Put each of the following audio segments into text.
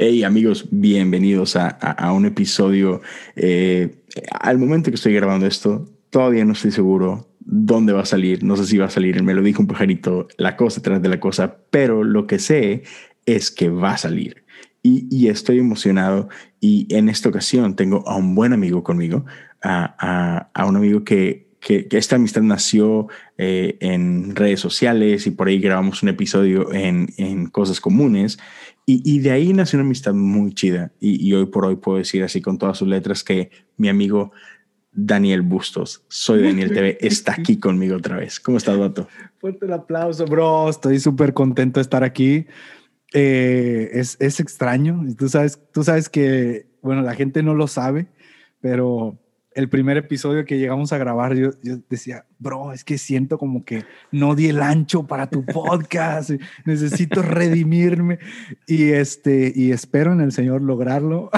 Hey amigos, bienvenidos a, un episodio. Eh, al momento que estoy grabando esto, todavía no estoy seguro dónde va a salir. No sé si va a salir, me lo dijo un pajarito, la cosa detrás de la cosa, pero lo que sé es que va a salir. Y, estoy emocionado y en esta ocasión tengo a un buen amigo conmigo, a, un amigo que, que, esta amistad nació eh, en redes sociales y por ahí grabamos un episodio en, en cosas comunes y, de ahí nació una amistad muy chida. Y, hoy por hoy puedo decir así con todas sus letras que mi amigo Daniel Bustos, soy Daniel TV, está aquí conmigo otra vez. ¿Cómo estás, Vato? Fuerte el aplauso, bro. Estoy súper contento de estar aquí. Eh, es, es extraño. Tú sabes, tú sabes que, bueno, la gente no lo sabe, pero el primer episodio que llegamos a grabar, yo, yo, decía, bro, es que siento como que no di el ancho para tu podcast, necesito redimirme y este, y espero en el Señor lograrlo,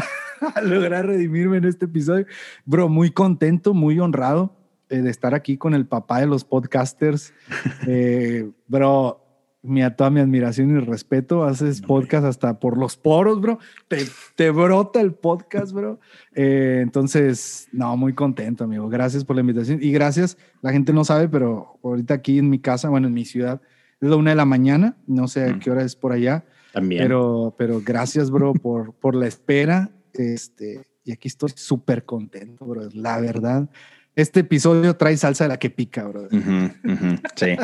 lograr redimirme en este episodio. Bro, muy contento, muy honrado eh, de estar aquí con el papá de los podcasters. Eh, bro, mi, toda mi admiración y respeto. Haces podcast hasta por los poros, bro. Te, te brota el podcast, bro. Eh, entonces, no, muy contento, amigo. Gracias por la invitación. Y gracias, la gente no sabe, pero ahorita aquí en mi casa, bueno, en mi ciudad, es la una de la mañana. No sé a mm. qué hora es por allá. También. Pero, pero gracias, bro, por, por la espera. Este, y aquí estoy súper contento, bro. La verdad este episodio trae salsa de la que pica, bro. sí.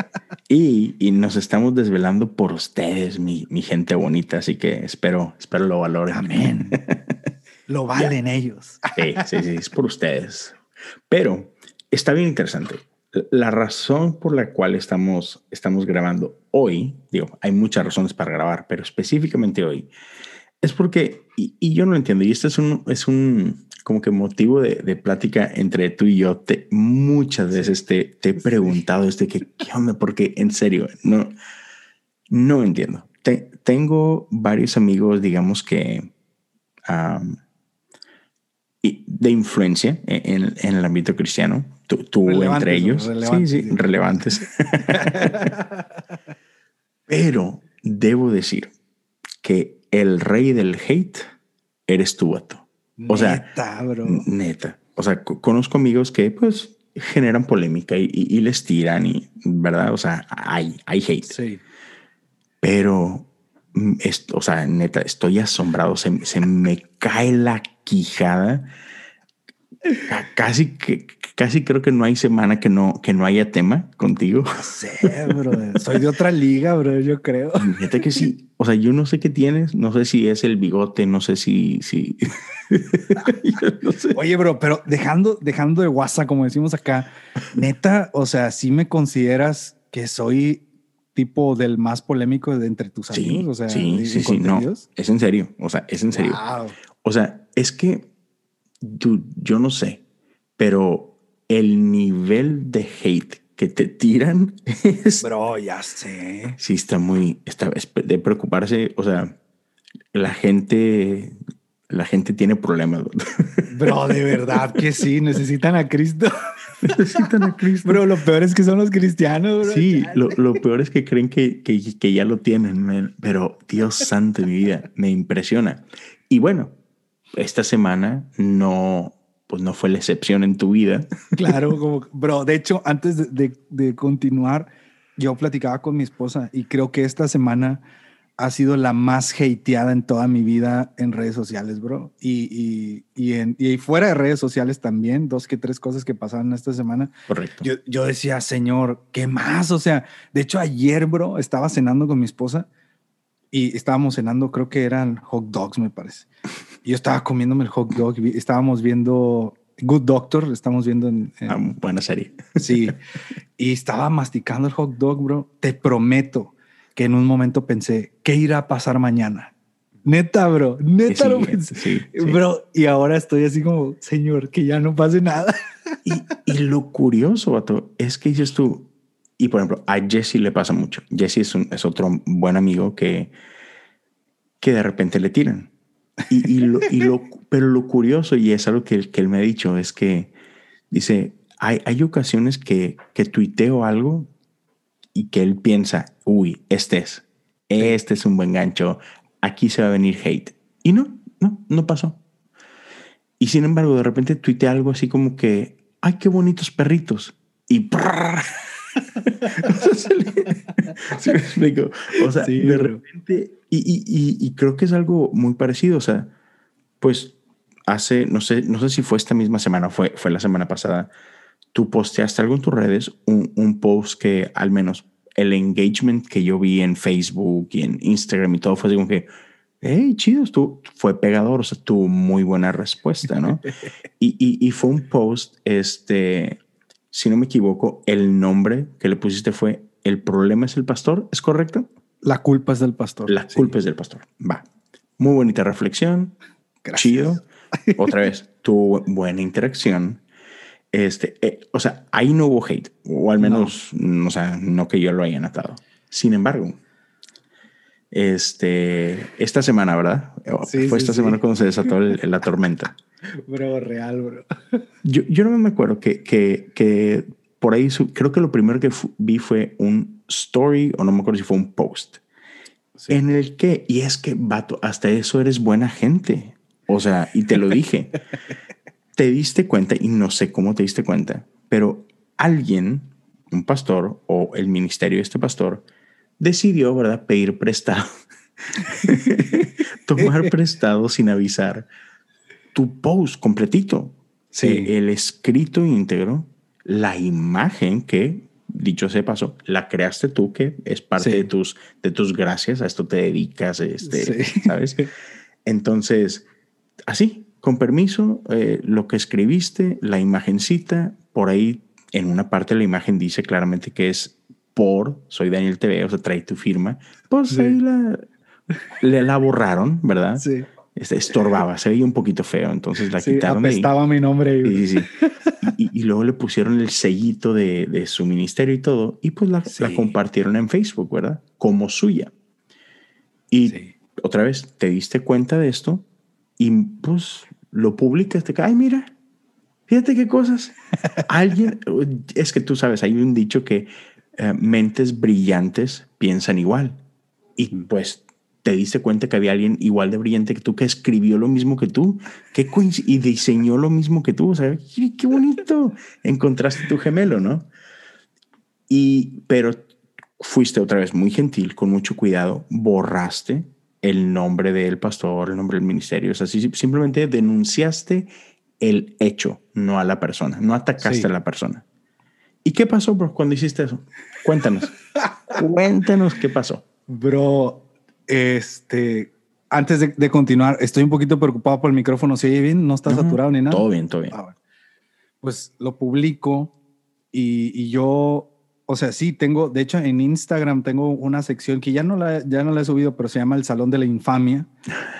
y, nos estamos desvelando por ustedes, mi, gente bonita, así que espero, espero lo valoren. Amén. lo valen ellos. sí, sí, sí, es por ustedes. Pero está bien interesante. La razón por la cual estamos, estamos grabando hoy, digo, hay muchas razones para grabar, pero específicamente hoy, es porque, y, yo no entiendo, y esto es un, es un, como que motivo de, de, plática entre tú y yo. Te, muchas veces te, te he preguntado este que, ¿qué onda? Porque en serio, no, no entiendo. tengo varios amigos, digamos que de influencia en, en, el ámbito cristiano. Tú, entre ellos. Relevantes, sí, sí, relevantes. Pero debo decir que el rey del hate eres tú, vato. O sea, neta. O sea, conozco amigos que pues generan polémica y, les tiran y, ¿verdad? O sea, hay, hay hate. Sí. Pero, mm, o sea, neta, estoy asombrado. Se, se me cae la quijada. Casi que casi creo que no hay semana que no, que no haya tema contigo. No sé, bro. Soy de otra liga, bro, yo creo. Fíjate que sí. O sea, yo no sé qué tienes. No sé si es el bigote, no sé si, si, Oye, bro, pero dejando, dejando de WhatsApp, como decimos acá, neta, o sea, si me consideras que soy tipo del más polémico de entre tus amigos? O sea, sí, sí, sí, no. Es en serio. O sea, es en serio. O sea, es que yo no sé, pero el nivel de hate que te tiran es. Bro, ya sé. Sí, está muy. Está de preocuparse. O sea, la gente la gente tiene problemas. Bro, de verdad que sí, necesitan a Cristo. necesitan a Cristo. Bro, lo peor es que son los cristianos. Sí, lo, peor es que creen que, que, ya lo tienen, pero Dios santo de mi vida, me impresiona. Y bueno, esta semana no, pues no fue la excepción en tu vida. Claro, como, bro, de hecho, antes de, de continuar, yo platicaba con mi esposa y creo que esta semana ha sido la más hateada en toda mi vida en redes sociales, bro. Y, y, en, y fuera de redes sociales también, dos que tres cosas que pasaron esta semana. Correcto. Yo, yo decía, señor, ¿qué más? O sea, de hecho ayer, bro, estaba cenando con mi esposa y estábamos cenando, creo que eran hot dogs, me parece. Y yo estaba comiéndome el hot dog, estábamos viendo Good Doctor, estamos viendo en... en ah, buena serie. Sí. y estaba masticando el hot dog, bro. Te prometo que en un momento pensé, ¿qué irá a pasar mañana? Neta, bro, neta lo pensé. Bro, y ahora estoy así como, señor, que ya no pase nada. Y, lo curioso, vato, es que dices tú, y por ejemplo, a Jesse le pasa mucho. Jesse es, un, es otro buen amigo que, que de repente le tiran. Y, lo, y lo, pero lo curioso, y es algo que, que él me ha dicho, es que dice, hay, hay ocasiones que, que tuiteo algo y que él piensa, uy, este es, este es un buen gancho, aquí se va a venir hate. Y no, no, no pasó. Y sin embargo, de repente tuiteé algo así como que, ay, qué bonitos perritos. Y ¿Sí me explico? O sea, de repente, y, y, y, creo que es algo muy parecido. O sea, pues hace, no sé, no sé si fue esta misma semana, fue, fue la semana pasada, tú posteaste algo en tus redes, un, un post que al menos el engagement que yo vi en Facebook y en Instagram y todo fue así como que, hey, chido, tú fue pegador, o sea, tuvo muy buena respuesta, ¿no? y, y, y, fue un post, este, si no me equivoco, el nombre que le pusiste fue El problema es el pastor, ¿es correcto? La culpa es del pastor. La culpa es del pastor, va. Muy bonita reflexión, chido. Otra vez, tuvo buena interacción. Este, eh, o sea, ahí no hubo hate, o al menos, no. o sea, no que yo lo haya notado. Sin embargo, este, esta semana, ¿verdad? Fue esta semana cuando se desató la tormenta. Bro, real, bro. Yo, yo no me acuerdo que, que, que por ahí, creo que lo primero que vi fue un story, o no me acuerdo si fue un post, en el que, y es que, vato, hasta eso eres buena gente. O sea, y te lo dije, te diste cuenta, y no sé cómo te diste cuenta, pero alguien, un pastor o el ministerio de este pastor, decidió, ¿verdad?, pedir prestado, tomar prestado sin avisar tu post completito. Sí. Eh, el escrito íntegro, la imagen que, dicho sea paso, la creaste tú, que es parte de, tus, de tus gracias, a esto te dedicas, este, ¿sabes? Entonces, así, con permiso, eh, lo que escribiste, la imagencita, por ahí en una parte de la imagen dice claramente que es por, soy Daniel TV, o sea, trae tu firma, pues ahí la, la borraron, ¿verdad? Sí. Este, estorbaba, se veía un poquito feo, entonces la quitaron. Apestaba mi nombre. Sí, sí, y, y, luego le pusieron el sellito de, de, su ministerio y todo, y pues la, la, compartieron en Facebook, ¿verdad? Como suya. Y otra vez, te diste cuenta de esto y pues lo publicas, te ay, mira, fíjate qué cosas. Alguien, es que tú sabes, hay un dicho que eh, mentes brillantes piensan igual. Y pues te diste cuenta que había alguien igual de brillante que tú que escribió lo mismo que tú que y diseñó lo mismo que tú. O sea, qué bonito. Encontraste tu gemelo, ¿no? Y, pero fuiste otra vez muy gentil, con mucho cuidado, borraste el nombre del pastor, el nombre del ministerio. O sea, simplemente denunciaste el hecho, no a la persona, no atacaste a la persona. ¿Y qué pasó, bro, cuando hiciste eso? Cuéntanos. Cuéntanos qué pasó. Bro, este, antes de, continuar, estoy un poquito preocupado por el micrófono. ¿Se oye bien? ¿No está saturado ni nada? Todo bien, todo bien. Ah, pues lo publico y, y yo o sea, sí, tengo, de hecho en Instagram tengo una sección que ya no la, ya no la he subido, pero se llama el Salón de la Infamia.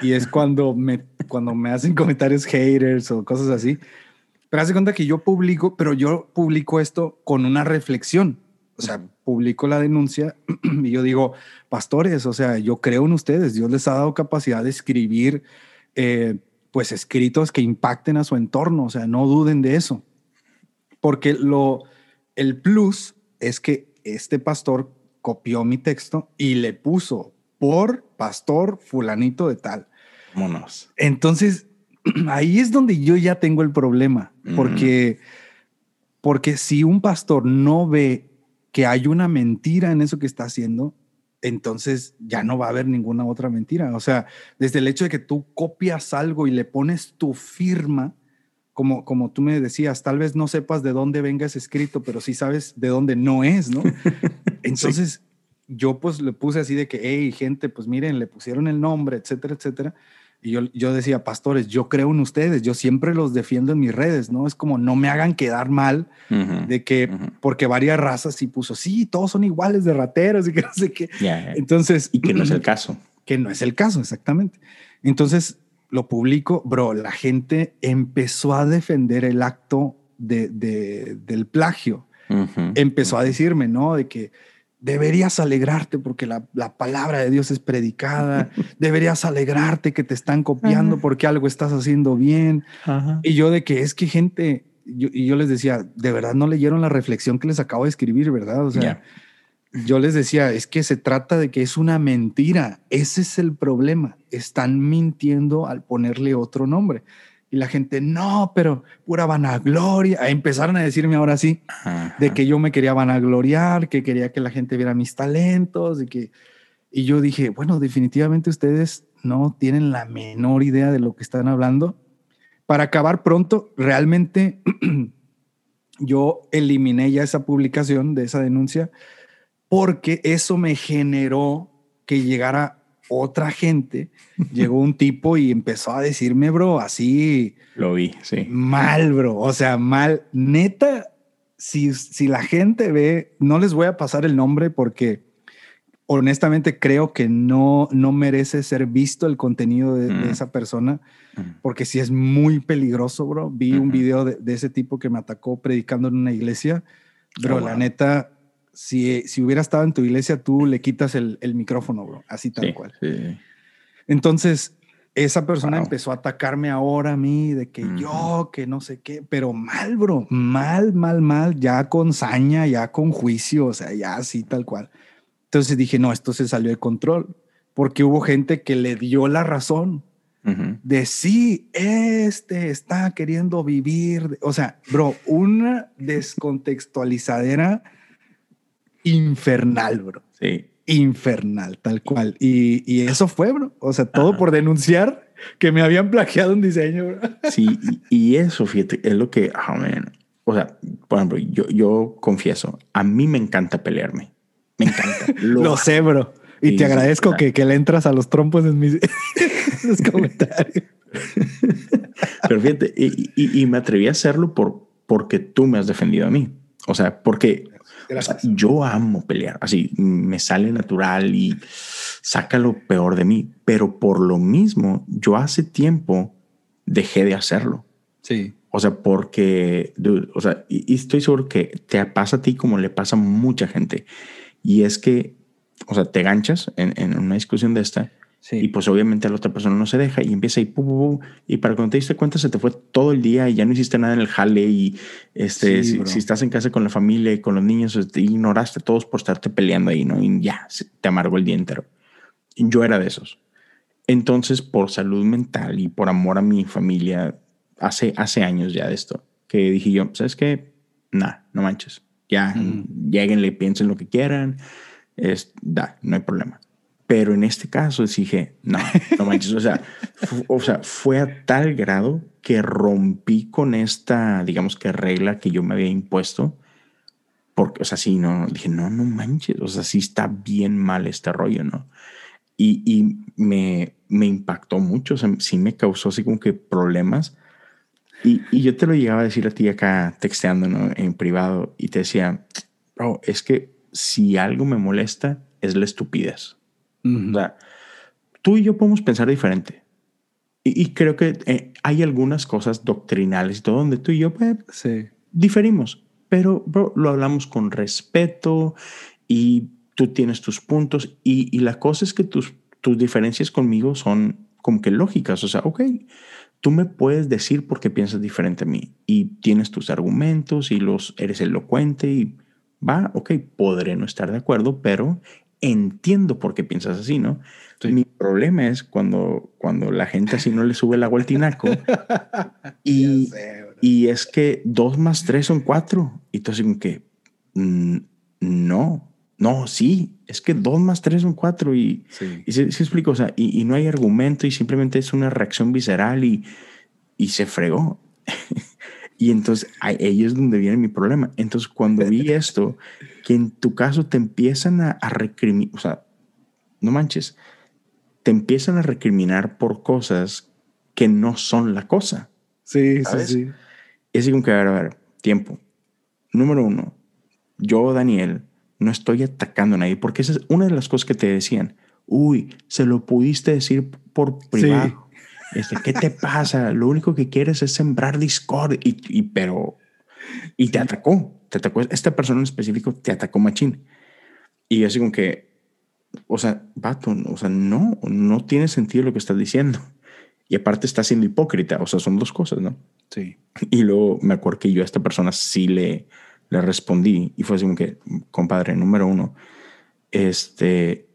Y es cuando me, cuando me hacen comentarios haters o cosas así. Pero hace cuenta que yo publico, pero yo publico esto con una reflexión. O sea, publico la denuncia y yo digo, pastores, o sea, yo creo en ustedes. Dios les ha dado capacidad de escribir, eh, pues, escritos que impacten a su entorno. O sea, no duden de eso. Porque lo, el plus es que este pastor copió mi texto y le puso por pastor fulanito de tal. Vámonos. Entonces, ahí es donde yo ya tengo el problema, porque, porque si un pastor no ve que hay una mentira en eso que está haciendo, entonces ya no va a haber ninguna otra mentira. O sea, desde el hecho de que tú copias algo y le pones tu firma, como, como tú me decías, tal vez no sepas de dónde venga ese escrito, pero sí sabes de dónde no es, ¿no? Entonces, yo pues le puse así de que, hey, gente, pues miren, le pusieron el nombre, etcétera, etcétera. Y yo, yo decía, pastores, yo creo en ustedes, yo siempre los defiendo en mis redes, ¿no? Es como no me hagan quedar mal de que, porque varias razas sí puso, sí, todos son iguales de rateros y que no sé qué. Entonces. Y que no es el caso. Que no es el caso, exactamente. Entonces, lo publico, bro, la gente empezó a defender el acto de, del plagio. empezó a decirme, ¿no? De que deberías alegrarte porque la, palabra de Dios es predicada, deberías alegrarte que te están copiando porque algo estás haciendo bien. Y yo de que es que gente, y yo les decía, de verdad no leyeron la reflexión que les acabo de escribir, ¿verdad? O sea, yo les decía, es que se trata de que es una mentira. Ese es el problema. Están mintiendo al ponerle otro nombre. Y la gente, no, pero pura vanagloria. Empezaron a decirme ahora sí, de que yo me quería vanagloriar, que quería que la gente viera mis talentos, y que... Y yo dije, bueno, definitivamente ustedes no tienen la menor idea de lo que están hablando. Para acabar pronto, realmente yo eliminé ya esa publicación de esa denuncia porque eso me generó que llegara otra gente. Llegó un tipo y empezó a decirme, bro, así. Lo vi, sí. Mal, bro. O sea, mal. Neta, si, si la gente ve, no les voy a pasar el nombre porque honestamente creo que no, no merece ser visto el contenido de, mm. esa persona, mm. porque si es muy peligroso, bro. Vi un video de, ese tipo que me atacó predicando en una iglesia, bro, oh, la neta, si, si hubiera estado en tu iglesia, tú le quitas el, el micrófono, bro, así tal cual. Entonces, esa persona empezó a atacarme ahora a mí de que yo, que no sé qué, pero mal, bro, mal, mal, mal, ya con saña, ya con juicio, o sea, ya así tal cual. Entonces dije, no, esto se salió de control, porque hubo gente que le dio la razón de sí, este está queriendo vivir. O sea, bro, una descontextualizadera infernal, bro. Sí. Infernal, tal cual. Y, y eso fue, bro. O sea, todo por denunciar que me habían plagiado un diseño, bro. Sí, y, eso, fíjate, es lo que, oh, O sea, por ejemplo, yo, yo confieso, a mí me encanta pelearme. Me encanta. Lo, sé, bro. Y te agradezco que, que, le entras a los trompos en mis, comentarios. Pero fíjate, y, y, me atreví a hacerlo por, porque tú me has defendido a mí. O sea, porque yo amo pelear. Así me sale natural y saca lo peor de mí. Pero por lo mismo, yo hace tiempo dejé de hacerlo. Sí. O sea, porque, o sea, y, y estoy seguro que te pasa a ti como le pasa a mucha gente y es que, o sea, te ganchas en, una discusión de esta y pues obviamente la otra persona no se deja y empieza y y para cuando te diste cuenta se te fue todo el día y ya no hiciste nada en el jale y este, si, estás en casa con la familia y con los niños, te este, ignoraste todos por estarte peleando ahí, ¿no? Y ya, te amargó el día entero. Yo era de esos. Entonces, por salud mental y por amor a mi familia, hace, hace años ya de esto, que dije yo, ¿sabes qué? Nah, no manches. Ya, lleguenle, piensen lo que quieran. Es, da, no hay problema. Pero en este caso dije, no, no manches. O sea, o sea, fue a tal grado que rompí con esta, digamos que regla que yo me había impuesto. Porque, o sea, sí, no, dije, no, no manches. O sea, sí está bien mal este rollo, ¿no? Y, y me, me impactó mucho. O sea, sí me causó así como que problemas y, y, yo te lo llegaba a decir a ti acá texteando en privado y te decía, bro, es que si algo me molesta es la estupidez. O sea, tú y yo podemos pensar diferente. Y, y creo que eh, hay algunas cosas doctrinales y todo donde tú y yo pues, diferimos, pero bro, lo hablamos con respeto y tú tienes tus puntos y, y la cosa es que tus, tus diferencias conmigo son como que lógicas. O sea, ok, tú me puedes decir por qué piensas diferente a mí y tienes tus argumentos y los eres elocuente y va, ok, podré no estar de acuerdo, pero entiendo por qué piensas así, ¿no? Mi problema es cuando, cuando la gente así no le sube el agua al tinaco y, y es que dos más tres son cuatro. Y tú así como que mm, no, no, sí, es que dos más tres son cuatro y, y se, explico, o sea, y, no hay argumento y simplemente es una reacción visceral y, y se fregó. y entonces ahí es donde viene mi problema. Entonces cuando vi esto, que en tu caso te empiezan a, a recriminar, o sea, no manches, te empiezan a recriminar por cosas que no son la cosa. Sí, sí, sí. Es como que, a ver, a ver, tiempo. Número uno, yo, Daniel, no estoy atacando a nadie, porque esa es una de las cosas que te decían. Uy, se lo pudiste decir por privado. Este, ¿Qué te pasa? Lo único que quieres es sembrar discord. Y, y pero, y te atacó, te atacó. Esta persona en específico te atacó machín. Y así como que, o sea, vato, o sea, no, no tiene sentido lo que estás diciendo. Y aparte está siendo hipócrita, o sea, son dos cosas, ¿no? Sí. Y luego me acuerdo que yo a esta persona sí le, le respondí y fue así como que, compadre, número uno, este,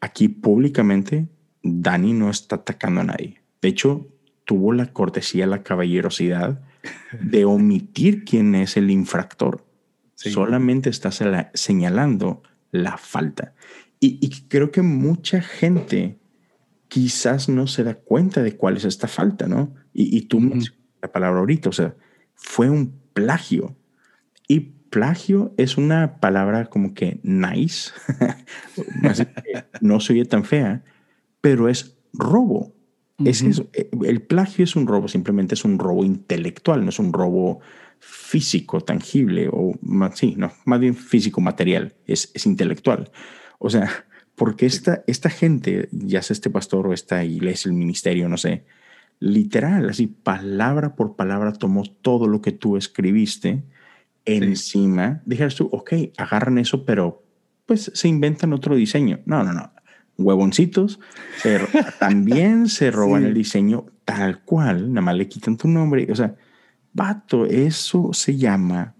aquí públicamente, Dani no está atacando a nadie. De hecho, tuvo la cortesía, la caballerosidad de omitir quién es el infractor. Solamente está señalando la falta. Y, creo que mucha gente quizás no se da cuenta de cuál es esta falta, ¿no? Y, tú la palabra ahorita, o sea, fue un plagio. Y plagio es una palabra como que nice, no se oye tan fea, pero es robo. Es eh, el plagio es un robo, simplemente es un robo intelectual, no es un robo físico, tangible, o más, sí, no, más bien físico, material, es, es intelectual. O sea, porque esta, esta gente, ya sea este pastor o esta iglesia, el ministerio, no sé, literal, así palabra por palabra tomó todo lo que tú escribiste encima. Dijeras tú, ok, agarran eso, pero pues se inventan otro diseño. No, no, no. Huevoncitos también se roban el diseño tal cual, nada más le quitan tu nombre. O sea, vato, eso se llama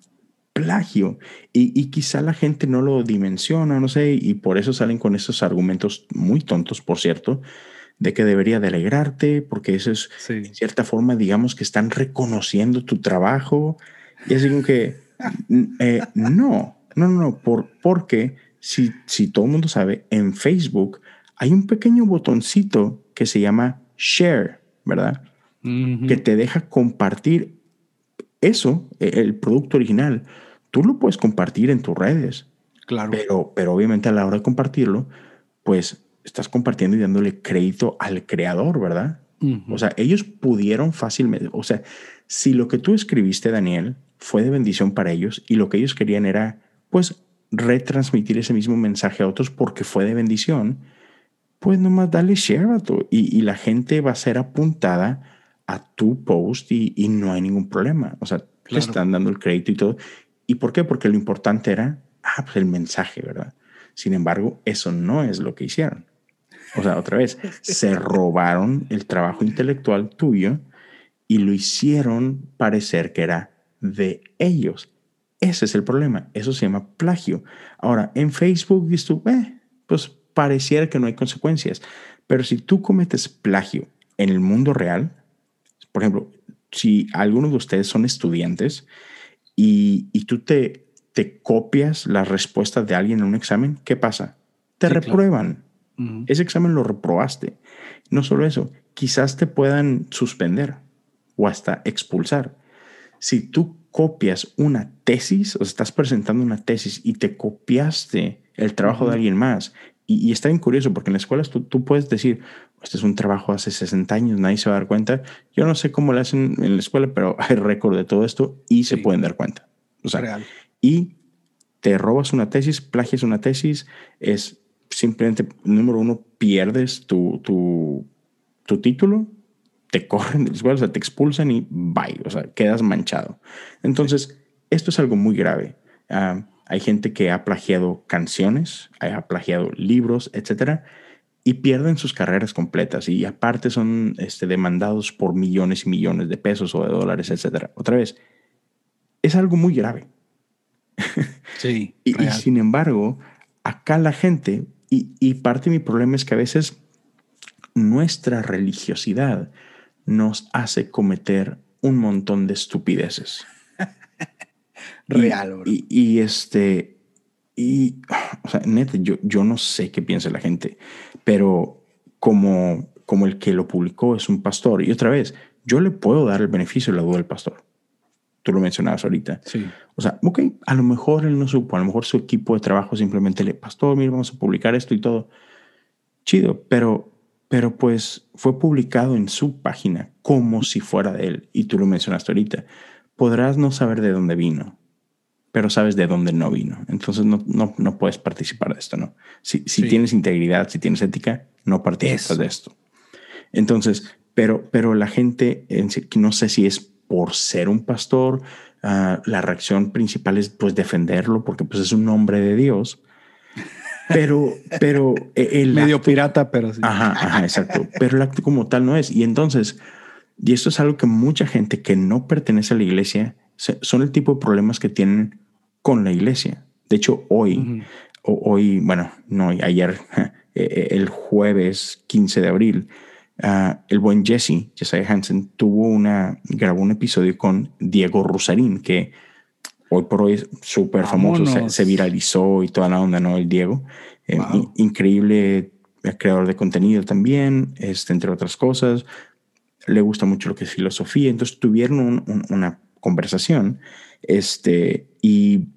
plagio. Y, y, quizá la gente no lo dimensiona, no sé, y por eso salen con esos argumentos muy tontos, por cierto, de que debería de alegrarte, porque eso es, en cierta forma, digamos que están reconociendo tu trabajo. Y así como que, eh, no, no, no, por, porque si, si todo el mundo sabe, en Facebook hay un pequeño botoncito que se llama share, ¿verdad? Que te deja compartir eso, e, el producto original, tú lo puedes compartir en tus redes. Claro. Pero, pero obviamente a la hora de compartirlo, pues estás compartiendo y dándole crédito al creador, ¿verdad? O sea, ellos pudieron fácilmente, o sea, si lo que tú escribiste, Daniel, fue de bendición para ellos y lo que ellos querían era, pues, retransmitir ese mismo mensaje a otros porque fue de bendición, pues nomás dale share a tu, y, y la gente va a ser apuntada a tu post y, y no hay ningún problema. O sea, le están dando el crédito y todo. ¿Y por qué? Porque lo importante era, ah, pues el mensaje, ¿verdad? Sin embargo, eso no es lo que hicieron. O sea, otra vez, se robaron el trabajo intelectual tuyo y lo hicieron parecer que era de ellos. Ese es el problema. Eso se llama plagio. Ahora, en Facebook dices tú, eh, pues pareciera que no hay consecuencias. Pero si tú cometes plagio en el mundo real, por ejemplo, si algunos de ustedes son estudiantes y, y tú te, te copias las respuestas de alguien en un examen, ¿qué pasa? Te reprueban. Ese examen lo reprobaste. No solo eso, quizás te puedan suspender o hasta expulsar. Si tú copias una tesis, o estás presentando una tesis y te copiaste el trabajo de alguien más, y, está bien curioso porque en las escuelas tú, tú puedes decir, este es un trabajo hace 60 años, nadie se va a dar cuenta. Yo no sé cómo lo hacen en la escuela, pero hay récord de todo esto y se pueden dar cuenta. O sea, Real. y te robas una tesis, plagias una tesis, es simplemente, número uno, pierdes tu, tu, tu título, te corren de la escuela, o sea, te expulsan y bye, o sea, quedas manchado. Entonces, esto es algo muy grave. Ah, hay gente que ha plagiado canciones, ha plagiado libros, etcétera, y pierden sus carreras completas y aparte son este, demandados por millones y millones de pesos o de dólares, etcétera. Otra vez, es algo muy grave. Sí. y, sin embargo, acá la gente, y, y parte de mi problema es que a veces nuestra religiosidad nos hace cometer un montón de estupideces. Real. Y, y, este, y, o sea, neta, yo, yo no sé qué piensa la gente, pero como, como el que lo publicó es un pastor, y otra vez, yo le puedo dar el beneficio de la duda al pastor. Tú lo mencionabas ahorita. Sí. O sea, ok, a lo mejor él no supo, a lo mejor su equipo de trabajo simplemente le, pastor, mira, vamos a publicar esto y todo. Chido, pero, pero pues fue publicado en su página como si fuera de él, y tú lo mencionaste ahorita. Podrás no saber de dónde vino, pero sabes de dónde no vino. Entonces no, no, no puedes participar de esto, ¿no? Si, si tienes integridad, si tienes ética, no participas de esto. Entonces, pero, pero la gente, no sé si es por ser un pastor, ah, la reacción principal es pues defenderlo porque pues es un nombre de Dios. Pero, pero e, el medio pirata, pero sí. Ajá, ajá, exacto. Pero el acto como tal no es. Y entonces, y esto es algo que mucha gente que no pertenece a la iglesia son el tipo de problemas que tienen con la iglesia. De hecho, hoy hoy, bueno, no, ayer, eh, el jueves 15 de abril, ah, el buen Jesse, Jesse Hansen, tuvo una, grabó un episodio con Diego Rusarín, que hoy por hoy es súper famoso, se, viralizó y toda la onda, ¿no? El Diego. Eh, increíble creador de contenido también, este, entre otras cosas. Le gusta mucho lo que es filosofía. Entonces tuvieron una conversación este, y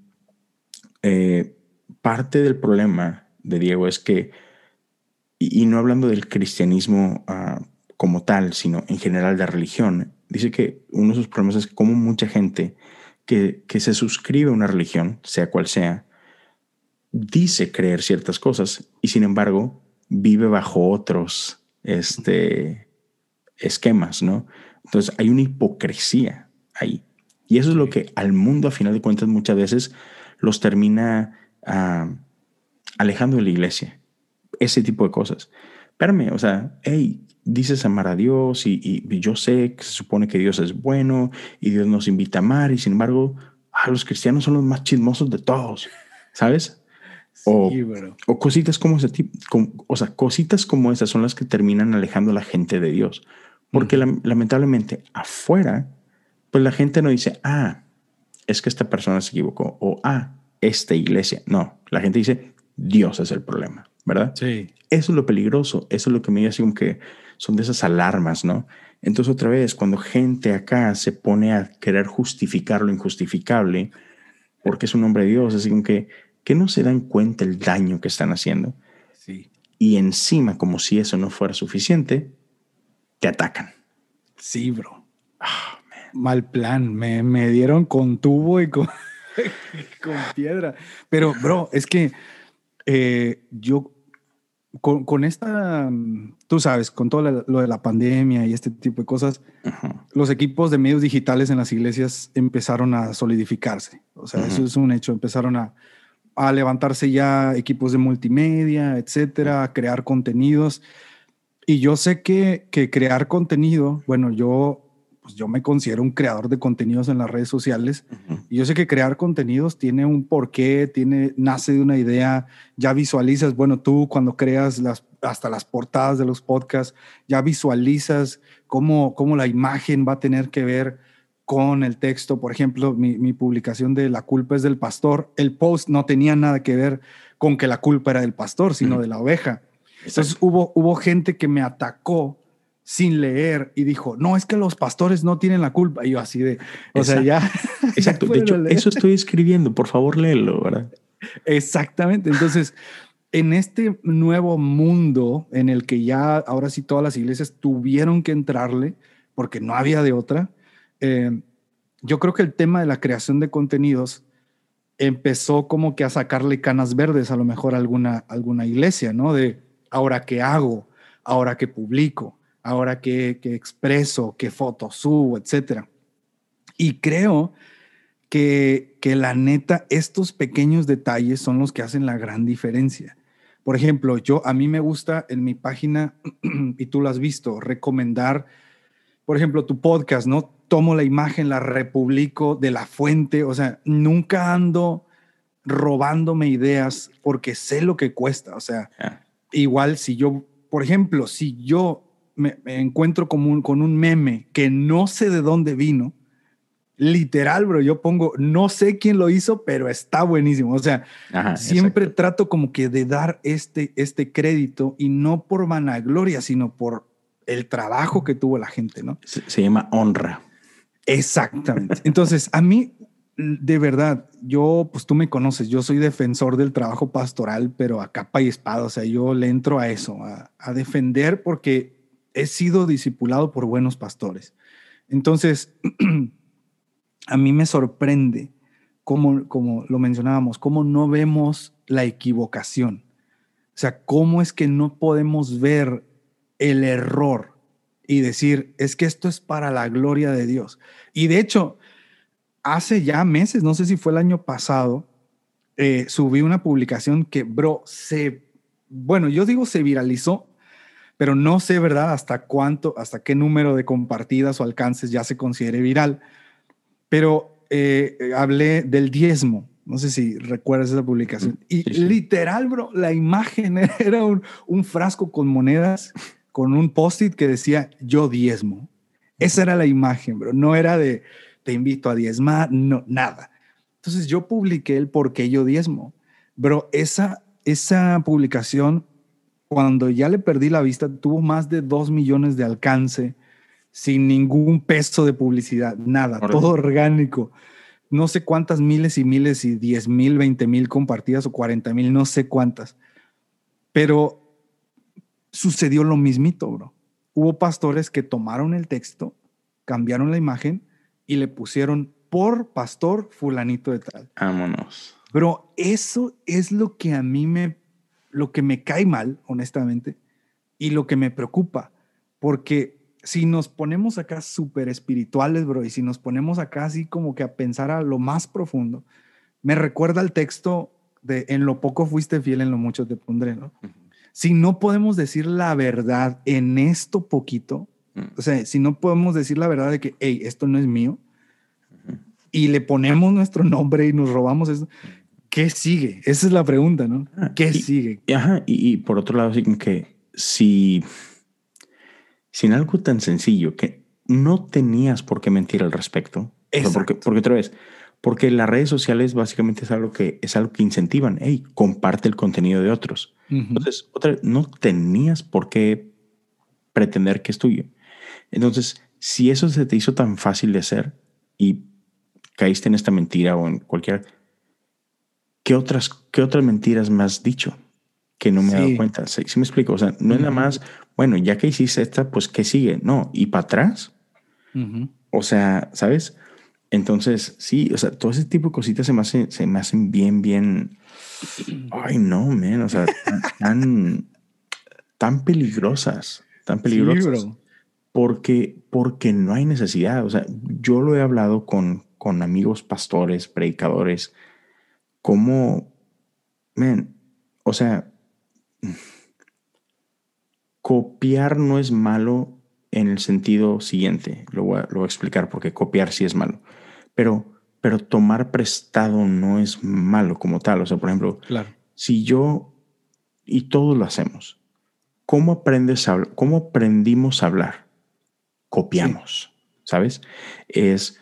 eh, parte del problema de Diego es que, y, no hablando del cristianismo ah, como tal, sino en general de religión, dice que uno de sus problemas es como mucha gente que, que se suscribe a una religión, sea cual sea, dice creer ciertas cosas y sin embargo vive bajo otros este, esquemas, ¿no? Entonces hay una hipocresía ahí. Y eso es lo que al mundo, a final de cuentas, muchas veces los termina ah, alejando de la iglesia. Ese tipo de cosas. Espérame, o sea, hey, dices amar a Dios y, yo sé que se supone que Dios es bueno y Dios nos invita a amar y sin embargo, a los cristianos son los más chismosos de todos, ¿sabes? O, o cositas como ese tipo, o sea, cositas como esas son las que terminan alejando a la gente de Dios. Porque lamentablemente afuera, pues la gente no dice, ah, es que esta persona se equivocó o ah, esta iglesia. No, la gente dice, Dios es el problema, ¿verdad? Sí. Eso es lo peligroso, eso es lo que me dice como que son de esas alarmas, ¿no? Entonces otra vez, cuando gente acá se pone a querer justificar lo injustificable, porque es un hombre de Dios, así como que, que no se dan cuenta el daño que están haciendo. Sí. Y encima, como si eso no fuera suficiente, te atacan. Sí, bro. Ah, Mal plan, me, me dieron con tubo y con, con piedra. Pero, bro, es que eh, yo con, con, esta, tú sabes, con todo lo de la pandemia y este tipo de cosas, los equipos de medios digitales en las iglesias empezaron a solidificarse. O sea, eso es un hecho. Empezaron a, a, levantarse ya equipos de multimedia, etcétera, a crear contenidos. Y yo sé que, que crear contenido, bueno, yo pues yo me considero un creador de contenidos en las redes sociales y yo sé que crear contenidos tiene un porqué, tiene, nace de una idea, ya visualizas, bueno, tú cuando creas las, hasta las portadas de los podcasts, ya visualizas cómo, cómo la imagen va a tener que ver con el texto. Por ejemplo, mi, mi publicación de La culpa es del pastor, el post no tenía nada que ver con que la culpa era del pastor, sino de la oveja. Entonces hubo, hubo gente que me atacó sin leer y dijo, no, es que los pastores no tienen la culpa. Y yo así de, o sea, ya. Exacto, de hecho, eso estoy escribiendo, por favor léelo, ¿verdad? Exactamente, entonces, en este nuevo mundo en el que ya ahora sí todas las iglesias tuvieron que entrarle, porque no había de otra, eh, yo creo que el tema de la creación de contenidos empezó como que a sacarle canas verdes a lo mejor a alguna, alguna iglesia, ¿no? De ahora qué hago, ahora qué publico, ahora qué, expreso, qué fotos subo, etcétera. Y creo que, que la neta, estos pequeños detalles son los que hacen la gran diferencia. Por ejemplo, yo a mí me gusta en mi página, y tú lo has visto, recomendar, por ejemplo, tu podcast, ¿no? Tomo la imagen, la republico de la fuente, o sea, nunca ando robándome ideas porque sé lo que cuesta, o sea, igual si yo, por ejemplo, si yo me, encuentro con un, con un meme que no sé de dónde vino, literal, bro, yo pongo, no sé quién lo hizo, pero está buenísimo. O sea, siempre trato como que de dar este, este crédito y no por vanagloria, sino por el trabajo que tuvo la gente, ¿no? Se, se llama honra. Exactamente. Entonces, a mí, de verdad, yo, pues tú me conoces, yo soy defensor del trabajo pastoral, pero a capa y espada, o sea, yo le entro a eso, a, a defender porque he sido discipulado por buenos pastores. Entonces, a mí me sorprende cómo, como lo mencionábamos, cómo no vemos la equivocación. O sea, cómo es que no podemos ver el error y decir, es que esto es para la gloria de Dios. Y de hecho, hace ya meses, no sé si fue el año pasado, eh, subí una publicación que, bro, se, bueno, yo digo se viralizó pero no sé, ¿verdad?, hasta cuánto, hasta qué número de compartidas o alcances ya se considere viral. Pero eh, hablé del diezmo No sé si recuerdas esa publicación. Y literal, bro, la imagen era un, un frasco con monedas, con un post-it que decía yo diezmo. Esa era la imagen, bro. No era de te invito a diezmar, no, nada. Entonces yo publiqué el por qué yo diezmo. Bro, esa, esa publicación, cuando ya le perdí la vista, tuvo más de dos millones de alcance, sin ningún peso de publicidad, nada, todo orgánico no sé cuántas miles y miles y diez mil, veinte mil compartidas o cuarenta mil, no sé cuántas. Pero sucedió lo mismito, bro. Hubo pastores que tomaron el texto, cambiaron la imagen y le pusieron por pastor fulanito de tal. Vámonos. Pero eso es lo que a mí me, lo que me cae mal, honestamente, y lo que me preocupa, porque si nos ponemos acá súper espirituales, bro, y si nos ponemos acá así como que a pensar a lo más profundo, me recuerda el texto de en lo poco fuiste fiel, en lo mucho te pondré, ¿no? Si no podemos decir la verdad en esto poquito, mm. o sea, si no podemos decir la verdad de que, hey, esto no es mío, y le ponemos nuestro nombre y nos robamos eso, ¿qué sigue? Esa es la pregunta, ¿no? Ah, ¿Qué sigue? Ajá, y, y, por otro lado, así como que si sin algo tan sencillo que no tenías por qué mentir al respecto. Porque, porque otra vez, porque las redes sociales básicamente es algo que es algo que incentivan. Hey, comparte el contenido de otros. Entonces, otra vez, no tenías por qué pretender que es tuyo. Entonces, si eso se te hizo tan fácil de hacer y caíste en esta mentira o en cualquier, ¿qué otras, qué otras mentiras me has dicho? que no me he dado cuenta. ¿Sí, me explico? O sea, no es nada más, bueno, ya que hiciste esta, pues ¿qué sigue? No, y para atrás. O sea, ¿sabes? Entonces, sí, o sea, todo ese tipo de cositas se me, hacen, se me hacen bien, bien. Ay, no, man, o sea, tan, tan peligrosas, tan peligrosas. porque, porque no hay necesidad. O sea, yo lo he hablado con, con amigos pastores, predicadores, man, o sea, copiar no es malo en el sentido siguiente. Lo voy a, explicar porque copiar sí es malo. Pero, pero tomar prestado no es malo como tal. O sea, por ejemplo, si yo, y todos lo hacemos, ¿cómo, aprendes a, cómo aprendimos a hablar? Copiamos, ¿sabes? Es,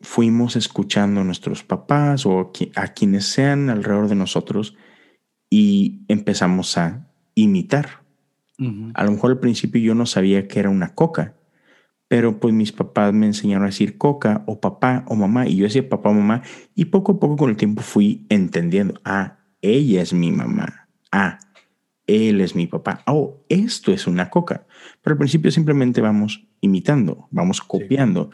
fuimos escuchando a nuestros papás o a quienes sean alrededor de nosotros y empezamos a imitar. A lo mejor al principio yo no sabía que era una coca, pero pues mis papás me enseñaron a decir coca o papá o mamá y yo decía papá o mamá y poco a poco con el tiempo fui entendiendo, ah, ella es mi mamá, ah, él es mi papá, oh, esto es una coca. Pero al principio simplemente vamos imitando, vamos copiando.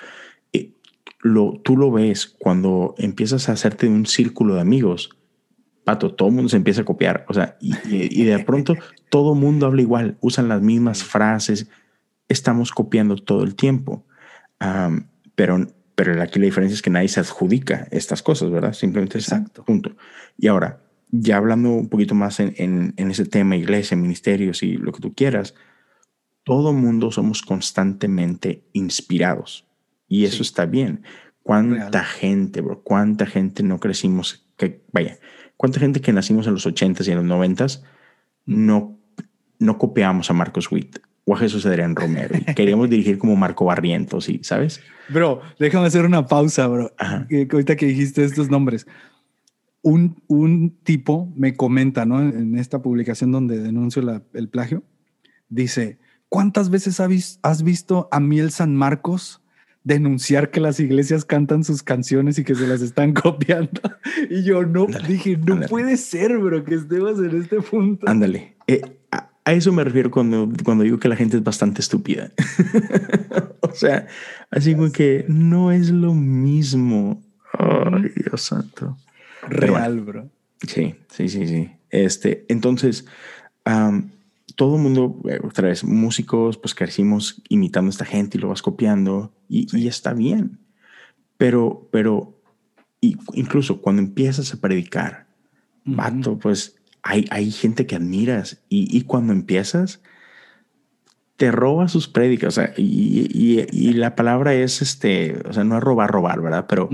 Lo, tú lo ves cuando empiezas a hacerte un círculo de amigos pato, todo el mundo se empieza a copiar. O sea, y, de pronto todo el mundo habla igual, usan las mismas frases, estamos copiando todo el tiempo. pero, pero aquí la diferencia es que nadie se adjudica estas cosas, ¿verdad? Simplemente Exacto. punto. Y ahora, ya hablando un poquito más en, en, ese tema, iglesia, ministerios y lo que tú quieras, todo mundo somos constantemente inspirados. Y eso está bien. ¿Cuánta gente, bro? ¿Cuánta gente no crecimos? Que, vaya, ¿Cuánta gente que nacimos en los 80s y en los 90s no, no copiamos a Marcos Witt o a Jesús Adrián Romero? queríamos dirigir como Marco Barrientos, ¿sí? ¿sabes? Bro, déjame hacer una pausa, bro. Que, ahorita que dijiste estos nombres. Un, un, tipo me comenta, ¿no? En esta publicación donde denuncio el plagio, dice, ¿cuántas veces has visto a Miel San Marcos denunciar que las iglesias cantan sus canciones y que se las están copiando. Y yo no dije, no puede ser, bro, que estemos en este punto. Ándale. Eh, a, eso me refiero cuando, cuando digo que la gente es bastante estúpida. o sea, así como que no es lo mismo. Ay, Dios santo. Real, bro. Sí, sí, sí, sí. Este, entonces, todo el mundo, eh, otra vez, músicos, pues crecimos imitando a esta gente y lo vas copiando y, está bien. Pero, pero, incluso cuando empiezas a predicar, vato, pues hay, hay gente que admiras y, y, cuando empiezas, te roba sus prédicas. O sea, y, y, la palabra es este, o sea, no es robar, robar, ¿verdad? Pero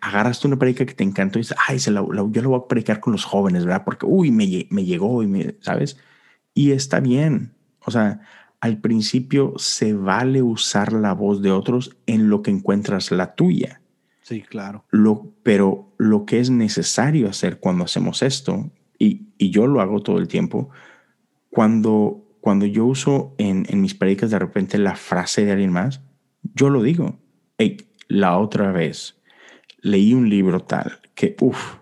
agarraste una predica que te encantó y dices, ay, se la, yo lo voy a predicar con los jóvenes, ¿verdad? Porque, uy, me, me llegó y me, ¿sabes? Y está bien. O sea, al principio se vale usar la voz de otros en lo que encuentras la tuya. Sí, claro. Lo, pero lo que es necesario hacer cuando hacemos esto, y, y yo lo hago todo el tiempo, cuando, cuando yo uso en, en mis predicas de repente la frase de alguien más, yo lo digo. Hey, la otra vez leí un libro tal que, uff,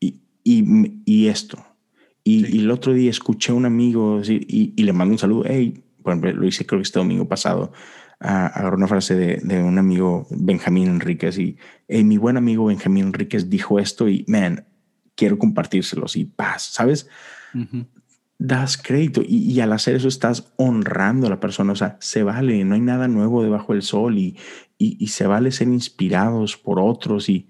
y, y, y, esto. Y, y, el otro día escuché a un amigo decir, y, y, le mando un saludo. Hey, por ejemplo, lo hice creo que este domingo pasado. Uh, agarró una frase de, de, un amigo, Benjamín Enríquez, y hey, mi buen amigo Benjamín Enríquez dijo esto y, man, quiero compartírselos y paz, ¿sabes? Uh -huh. Das crédito y, y, al hacer eso estás honrando a la persona, o sea, se vale, no hay nada nuevo debajo del sol y, y, y se vale ser inspirados por otros y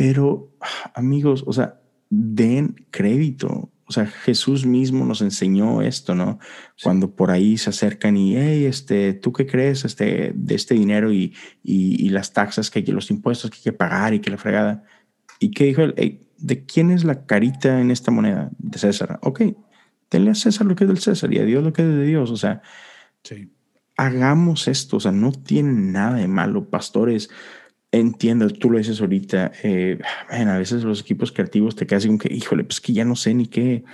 pero amigos, o sea, den crédito. O sea, Jesús mismo nos enseñó esto, ¿no? Sí. Cuando por ahí se acercan y, hey, este, ¿tú qué crees este, de este dinero y, y, y las taxas que hay los impuestos que hay que pagar y que la fregada? ¿Y qué dijo él? Hey, ¿de quién es la carita en esta moneda? De César. Ok, denle a César lo que es del César y a Dios lo que es de Dios. O sea, sí. hagamos esto. O sea, no tiene nada de malo, pastores entiendo, tú lo dices ahorita, eh, a veces los equipos creativos te quedas como que, híjole, pues que ya no sé ni qué,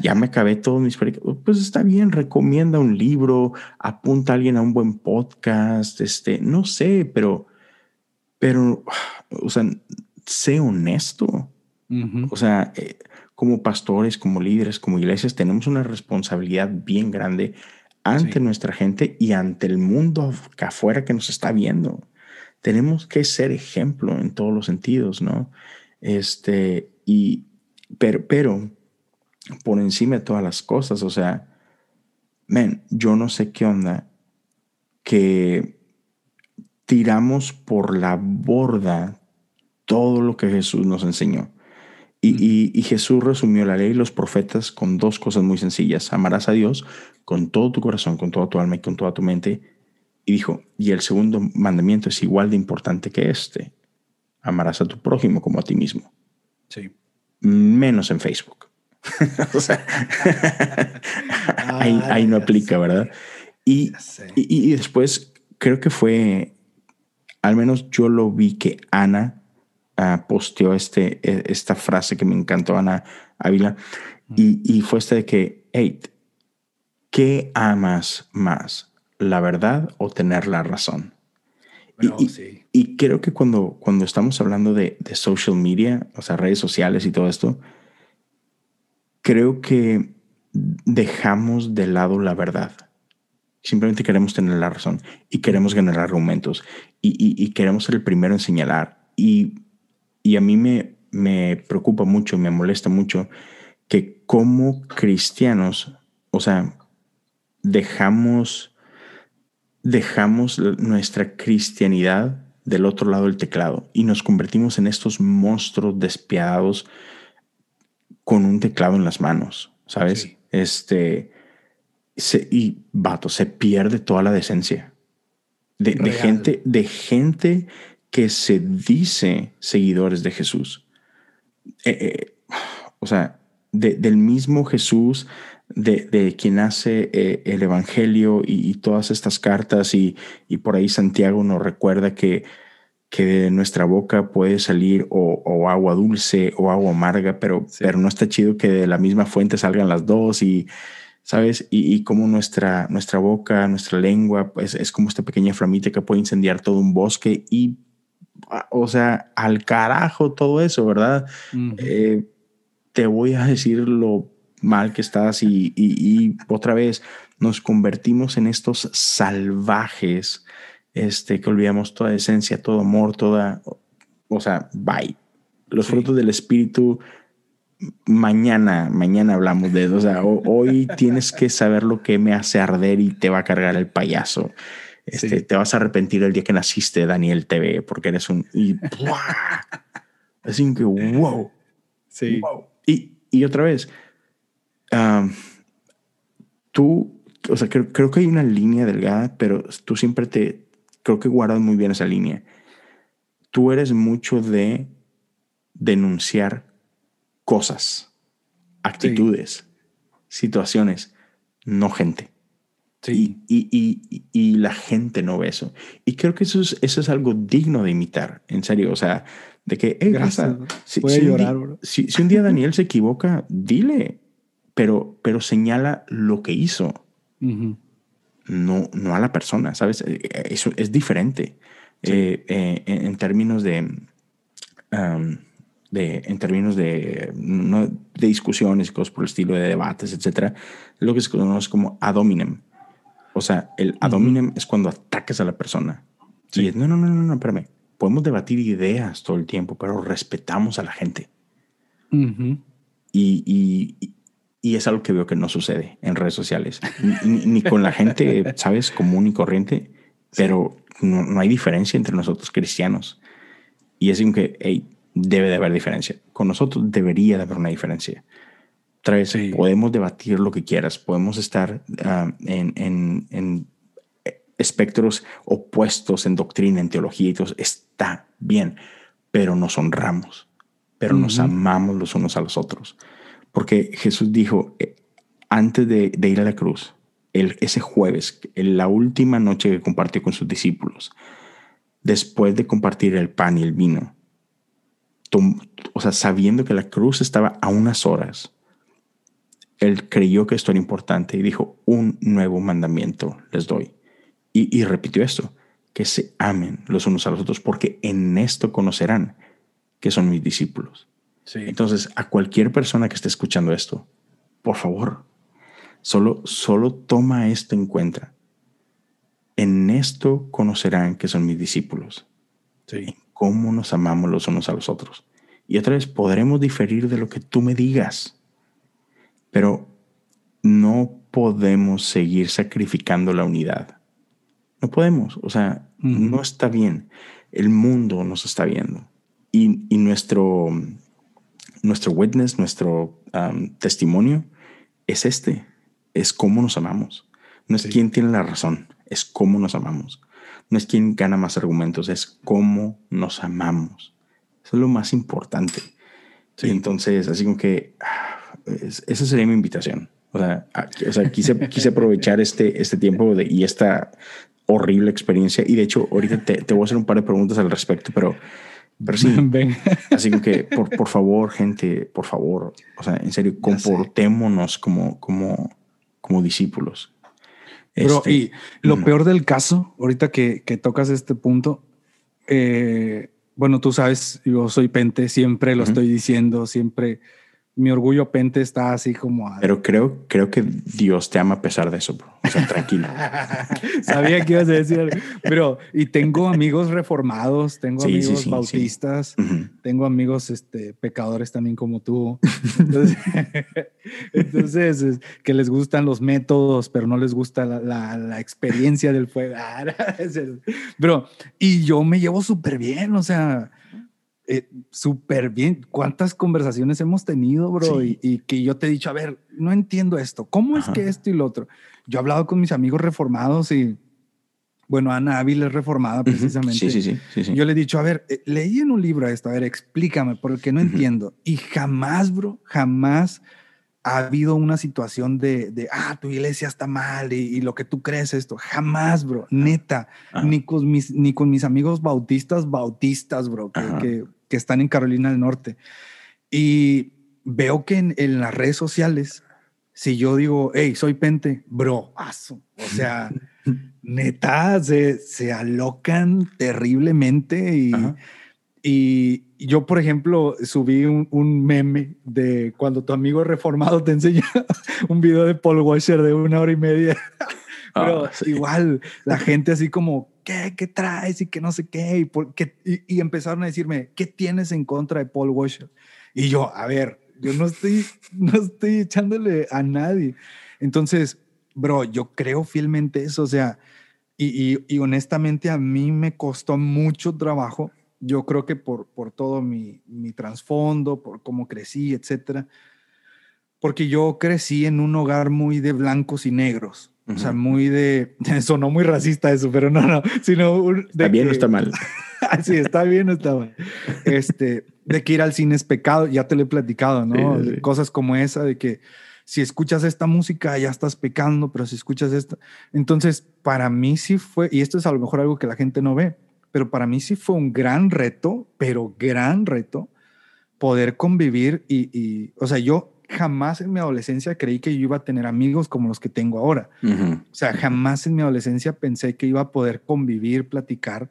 ya me acabé todos mis proyectos. Pues está bien, recomienda un libro, apunta a alguien a un buen podcast, este, no sé, pero, pero, o sea, sé honesto. Uh -huh. O sea, eh, como pastores, como líderes, como iglesias, tenemos una responsabilidad bien grande ante sí. nuestra gente y ante el mundo afuera que nos está viendo tenemos que ser ejemplo en todos los sentidos, ¿no? Este, y, pero, pero, por encima de todas las cosas, o sea, man, yo no sé qué onda que tiramos por la borda todo lo que Jesús nos enseñó. Y, y, y, Jesús resumió la ley y los profetas con dos cosas muy sencillas. Amarás a Dios con todo tu corazón, con toda tu alma y con toda tu mente y dijo, y el segundo mandamiento es igual de importante que este. Amarás a tu prójimo como a ti mismo. Sí. Menos en Facebook. o sea, ahí, ahí, no aplica, ¿verdad? Y, y, y, después creo que fue, al menos yo lo vi que Ana uh, posteó este, e, esta frase que me encantó, Ana Ávila, mm. y, y fue esta de que, hey, ¿qué amas más? La verdad o tener la razón. Bueno, y, sí. y, creo que cuando, cuando estamos hablando de, de, social media, o sea, redes sociales y todo esto, creo que dejamos de lado la verdad. Simplemente queremos tener la razón y queremos ganar argumentos y, y, y queremos ser el primero en señalar. Y, y a mí me, me preocupa mucho, me molesta mucho que como cristianos, o sea, dejamos dejamos nuestra cristianidad del otro lado del teclado y nos convertimos en estos monstruos despiadados con un teclado en las manos, ¿sabes? Sí. Este, se, y vato, se pierde toda la decencia de, de, gente, de gente que se dice seguidores de Jesús. Eh, eh, o sea, de, del mismo Jesús de, de quien hace eh, el Evangelio y, y, todas estas cartas y, y, por ahí Santiago nos recuerda que, que de nuestra boca puede salir o, o agua dulce o agua amarga, pero, sí. pero no está chido que de la misma fuente salgan las dos y, ¿sabes? Y, y como nuestra, nuestra boca, nuestra lengua, pues es como esta pequeña flamita que puede incendiar todo un bosque y, o sea, al carajo todo eso, ¿verdad? Uh -huh. eh, te voy a decir lo mal que estás y, y, y, otra vez nos convertimos en estos salvajes, este, que olvidamos toda esencia, todo amor, toda, o sea, bye. Los sí. frutos del espíritu, mañana, mañana hablamos de eso. O sea, hoy tienes que saber lo que me hace arder y te va a cargar el payaso. Este, sí. Te vas a arrepentir el día que naciste, Daniel TV, porque eres un... Y, Así que, wow. Sí. Wow. Y, y otra vez, um, tú, o sea, creo, creo, que hay una línea delgada, pero tú siempre te, creo que guardas muy bien esa línea. Tú eres mucho de denunciar cosas, actitudes, situaciones, no gente. Y, y, y, la gente no ve eso. Y creo que eso es, eso es algo digno de imitar, en serio. O sea, de que, Gracias, si, llorar, un día, si, un día Daniel se equivoca, dile, pero, pero señala lo que hizo. no, no a la persona, ¿sabes? Eh, eso es diferente. Eh, eh, en, términos de, de, en términos de, no, de discusiones, cosas por el estilo de debates, etcétera, lo que se conoce como ad hominem. O sea, el ad hominem es cuando atacas a la persona. Y es, no, no, no, no, no, espérame. Podemos debatir ideas todo el tiempo, pero respetamos a la gente. y, y, y, es algo que veo que no sucede en redes sociales. ni, ni, con la gente, ¿sabes? Común y corriente, pero no, hay diferencia entre nosotros cristianos. Y es que, hey, debe de haber diferencia. Con nosotros debería de haber una diferencia. Otra vez, podemos debatir lo que quieras, podemos estar ah, en, en, en, espectros opuestos en doctrina, en teología y todo, está bien, pero nos honramos, pero nos amamos los unos a los otros. Porque Jesús dijo, eh, antes de, de ir a la cruz, ese jueves, en la última noche que compartió con sus discípulos, después de compartir el pan y el vino, o sea, sabiendo que la cruz estaba a unas horas, él creyó que esto era importante y dijo, un nuevo mandamiento les doy. Y, repitió esto, que se amen los unos a los otros, porque en esto conocerán que son mis discípulos. Entonces, a cualquier persona que esté escuchando esto, por favor, Solo, solo toma esto en cuenta. En esto conocerán que son mis discípulos. Sí. cómo nos amamos los unos a los otros. Y otra vez, podremos diferir de lo que tú me digas, pero no podemos seguir sacrificando la unidad. No podemos, o sea, no está bien. El mundo nos está viendo. Y, y nuestro, nuestro witness, nuestro um, testimonio es este es cómo nos amamos. No es quién tiene la razón, es cómo nos amamos. No es quién gana más argumentos, es cómo nos amamos. Eso es lo más importante. Y entonces, así como que esa sería mi invitación. O sea, o sea quise, quise aprovechar este, este tiempo de, y esta horrible experiencia. Y de hecho, ahorita te, te, voy a hacer un par de preguntas al respecto, pero, pero sí. Así que, por, por favor, gente, por favor, o sea, en serio, comportémonos como, como, como discípulos. Pero, este, y lo peor del caso, ahorita que, que tocas este punto, eh, bueno, tú sabes, yo soy pente, siempre lo estoy diciendo, siempre mi orgullo pente está así como... Pero creo, creo que Dios te ama a pesar de eso, bro. O sea, tranquilo. Sabía que ibas a decir Pero, y tengo amigos reformados, tengo amigos bautistas, tengo amigos este, pecadores también como tú. Entonces, que les gustan los métodos, pero no les gusta la, la, experiencia del fuego. Pero, y yo me llevo súper bien, o sea eh, súper bien. ¿Cuántas conversaciones hemos tenido, bro? Y, que yo te he dicho, a ver, no entiendo esto. ¿Cómo es que esto y lo otro? Yo he hablado con mis amigos reformados y, bueno, Ana Ávila es reformada precisamente. sí, sí, sí, Yo le he dicho, a ver, eh, leí en un libro esto, a ver, explícame, porque no entiendo. Y jamás, bro, jamás ha habido una situación de, de ah, tu iglesia está mal y, lo que tú crees esto. Jamás, bro, neta, ni, con mis, ni con mis amigos bautistas, bautistas, bro, que, que, están en Carolina del Norte. Y veo que en, en, las redes sociales, si yo digo, hey, soy pente, bro, aso. O sea, neta, se, se alocan terriblemente y y yo, por ejemplo, subí un, meme de cuando tu amigo reformado te enseña un video de Paul Washer de una hora y media. Pero ah, igual, la gente así como, ¿qué? ¿Qué traes? Y que no sé qué. Y, por, y, empezaron a decirme, ¿qué tienes en contra de Paul Washer? Y yo, a ver, yo no estoy, no estoy echándole a nadie. Entonces, bro, yo creo fielmente eso. O sea, y, y honestamente a mí me costó mucho trabajo yo creo que por, por todo mi, mi trasfondo, por cómo crecí, etcétera, porque yo crecí en un hogar muy de blancos y negros. O sea, muy de. Sonó muy racista eso, pero no, no. Sino ¿Está bien o está mal? sí, está bien o está mal. Este, de que ir al cine es pecado, ya te lo he platicado, ¿no? Cosas como esa, de que si escuchas esta música ya estás pecando, pero si escuchas esta... Entonces, para mí sí fue, y esto es a lo mejor algo que la gente no ve, pero para mí sí fue un gran reto, pero gran reto, poder convivir y, o sea, yo jamás en mi adolescencia creí que yo iba a tener amigos como los que tengo ahora. O sea, jamás en mi adolescencia pensé que iba a poder convivir, platicar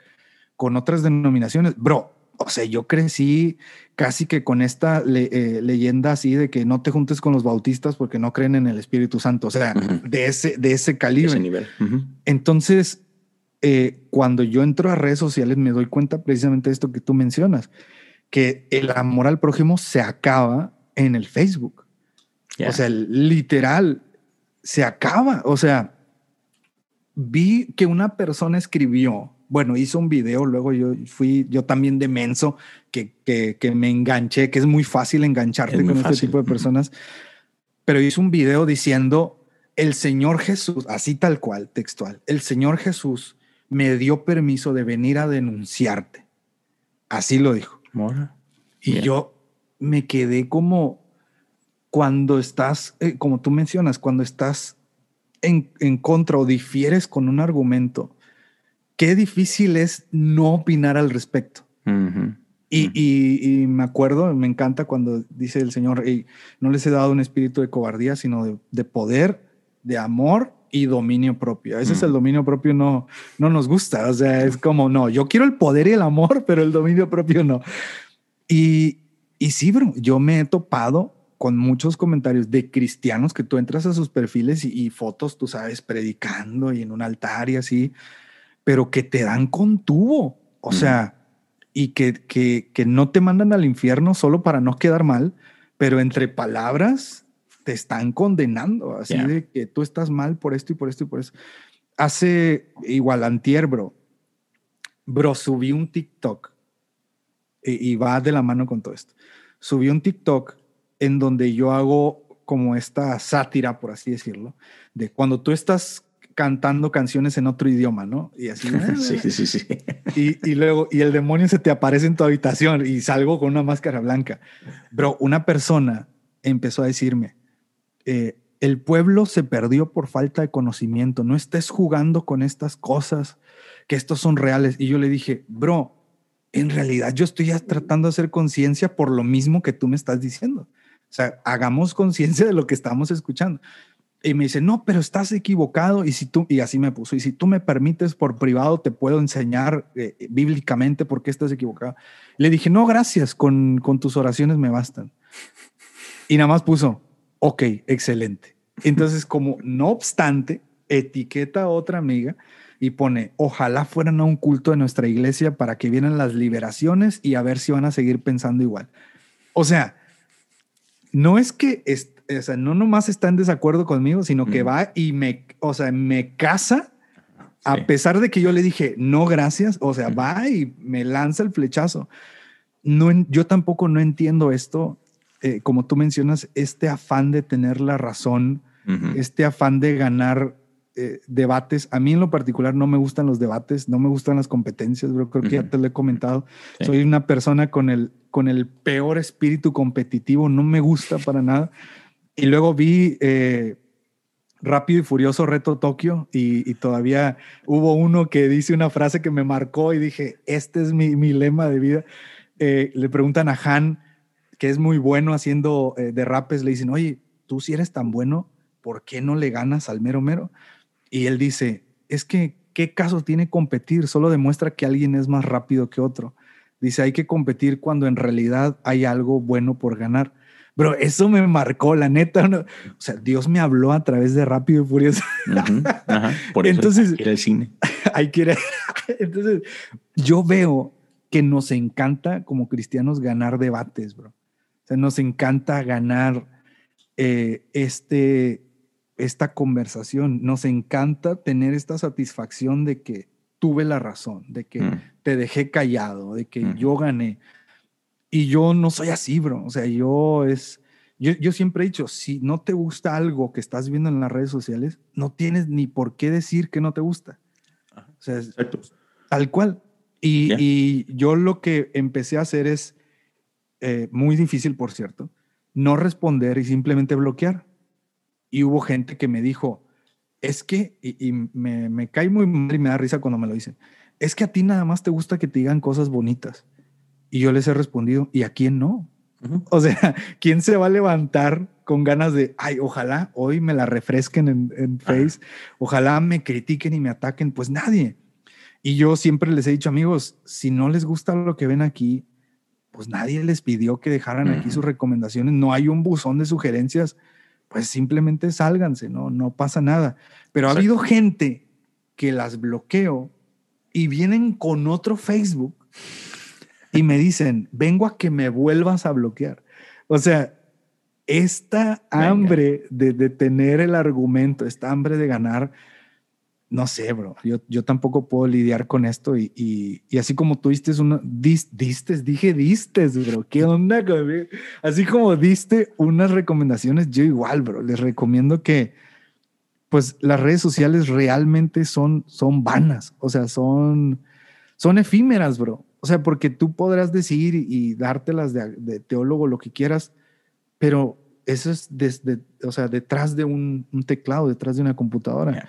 con otras denominaciones. Bro, o sea, yo crecí casi que con esta eh, leyenda así de que no te juntes con los bautistas porque no creen en el Espíritu Santo, o sea, de, ese, de ese calibre. Ese nivel. Entonces, eh, cuando yo entro a redes sociales me doy cuenta precisamente de esto que tú mencionas, que el amor al prójimo se acaba en el Facebook. O sea, literal, se acaba. O sea, vi que una persona escribió bueno, hizo un video, luego yo fui, yo también de menso, que, que, me enganché, que es muy fácil engancharte con este tipo de personas, pero hizo un video diciendo, el Señor Jesús, así tal cual, textual, el Señor Jesús me dio permiso de venir a denunciarte. Así lo dijo. Y yo me quedé como cuando estás, eh, como tú mencionas, cuando estás en, en, contra o difieres con un argumento, qué difícil es no opinar al respecto. y, me acuerdo, me encanta cuando dice el Señor, no les he dado un espíritu de cobardía, sino de, poder, de amor y dominio propio. A veces el dominio propio no, no nos gusta, o sea, es como, no, yo quiero el poder y el amor, pero el dominio propio no. Y, y sí, bro, yo me he topado con muchos comentarios de cristianos que tú entras a sus perfiles y, y fotos, tú sabes, predicando y en un altar y así pero que te dan con tubo. O sea, y que, que, que, no te mandan al infierno solo para no quedar mal, pero entre palabras te están condenando, así de que tú estás mal por esto y por esto y por eso. Hace igual antier, bro. Bro, subí un TikTok y, y va de la mano con todo esto. Subí un TikTok en donde yo hago como esta sátira, por así decirlo, de cuando tú estás cantando canciones en otro idioma, ¿no? Y así. sí, sí, sí. Y, y, luego, y el demonio se te aparece en tu habitación y salgo con una máscara blanca. Bro, una persona empezó a decirme, eh, el pueblo se perdió por falta de conocimiento, no estés jugando con estas cosas, que estos son reales. Y yo le dije, bro, en realidad yo estoy tratando de hacer conciencia por lo mismo que tú me estás diciendo. O sea, hagamos conciencia de lo que estamos escuchando. Y me dice, no, pero estás equivocado. Y si tú, y así me puso, y si tú me permites por privado, te puedo enseñar eh, bíblicamente por qué estás equivocado. Le dije, no, gracias, con, con tus oraciones me bastan. Y nada más puso, ok, excelente. Entonces, como no obstante, etiqueta a otra amiga y pone, ojalá fueran a un culto de nuestra iglesia para que vieran las liberaciones y a ver si van a seguir pensando igual. O sea, no es que o sea, no nomás está en desacuerdo conmigo, sino que va y me, o sea, me casa a pesar de que yo le dije, no, gracias, o sea, va y me lanza el flechazo. No, yo tampoco no entiendo esto, eh, como tú mencionas, este afán de tener la razón, este afán de ganar eh, debates. A mí en lo particular no me gustan los debates, no me gustan las competencias, creo que ya te lo he comentado. Soy una persona con el, con el peor espíritu competitivo, no me gusta para nada. Y luego vi eh, Rápido y Furioso Reto Tokio y, todavía hubo uno que dice una frase que me marcó y dije, este es mi, mi lema de vida. Eh, le preguntan a Han, que es muy bueno haciendo eh, derrapes, le dicen, oye, tú si eres tan bueno, ¿por qué no le ganas al mero mero? Y él dice, es que, ¿qué caso tiene competir? Solo demuestra que alguien es más rápido que otro. Dice, hay que competir cuando en realidad hay algo bueno por ganar. Bro, eso me marcó, la neta. O sea, Dios me habló a través de Rápido y Furioso. Por eso Entonces, hay que ir al cine. Hay que ir. Entonces, yo veo que nos encanta como cristianos ganar debates, bro. O sea, nos encanta ganar eh, este, esta conversación. Nos encanta tener esta satisfacción de que tuve la razón, de que mm. te dejé callado, de que yo gané. Y yo no soy así, bro. O sea, yo es, yo, yo, siempre he dicho, si no te gusta algo que estás viendo en las redes sociales, no tienes ni por qué decir que no te gusta. O sea, tal cual. Y, y, yo lo que empecé a hacer es eh, muy difícil, por cierto, no responder y simplemente bloquear. Y hubo gente que me dijo, es que, y, me, me, cae muy mal y me da risa cuando me lo dicen, es que a ti nada más te gusta que te digan cosas bonitas. Y yo les he respondido, ¿y a quién no? O sea, ¿quién se va a levantar con ganas de, ay, ojalá hoy me la refresquen en, en Face, ojalá me critiquen y me ataquen? Pues nadie. Y yo siempre les he dicho, amigos, si no les gusta lo que ven aquí, pues nadie les pidió que dejaran aquí sus recomendaciones. No hay un buzón de sugerencias, pues simplemente sálganse, no, no pasa nada. Pero ha habido gente que las bloqueo y vienen con otro Facebook y me dicen, vengo a que me vuelvas a bloquear. O sea, esta hambre de, de, tener el argumento, esta hambre de ganar, no sé, bro, yo, yo tampoco puedo lidiar con esto y, y, así como tú diste una, diste, dije diste, bro, ¿qué onda? Así como diste unas recomendaciones, yo igual, bro, les recomiendo que, pues las redes sociales realmente son, son vanas, o sea, son, son efímeras, bro. O sea, porque tú podrás decir y, dártelas de, de, teólogo lo que quieras, pero eso es desde, o sea, detrás de un teclado, detrás de una computadora.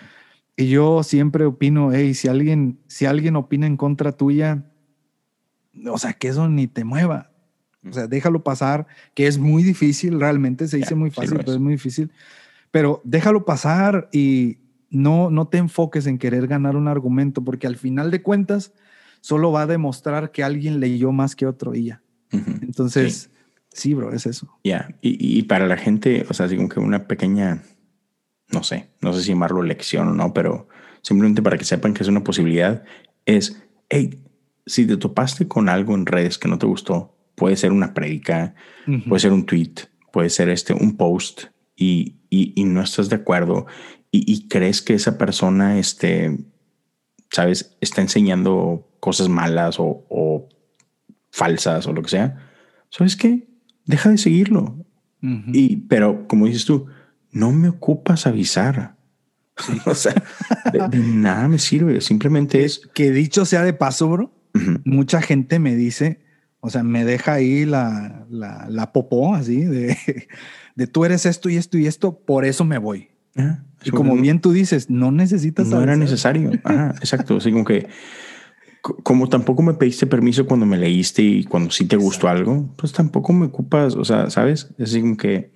Y yo siempre opino, hey, si alguien, si alguien opina en contra tuya, o sea, que eso ni te mueva. O sea, déjalo pasar, que es muy difícil, realmente se dice muy fácil, pero es muy difícil. Pero déjalo pasar y no, no te enfoques en querer ganar un argumento, porque al final de cuentas solo va a demostrar que alguien leyó más que otro y ya. Entonces, sí. bro, es eso. Ya, y, y, para la gente, o sea, así como que una pequeña no sé, no sé si llamarlo lección o no, pero simplemente para que sepan que es una posibilidad, es, hey, si te topaste con algo en redes que no te gustó, puede ser una prédica, puede ser un tweet, puede ser este, un post y, y, no estás de acuerdo y, crees que esa persona, este, sabes, está enseñando cosas malas o, o falsas o lo que sea, ¿sabes qué? Deja de seguirlo. Y, pero como dices tú, no me ocupas avisar. o sea, de, nada me sirve. Simplemente es. Que dicho sea de paso, bro, mucha gente me dice, o sea, me deja ahí la, la, la popó así de, de, tú eres esto y esto y esto, por eso me voy. Ah, y como bien tú dices, no necesitas. No era necesario. Ajá, exacto. Así como que, como tampoco me pediste permiso cuando me leíste y cuando sí te gustó algo, pues tampoco me ocupas. O sea, sabes, es como que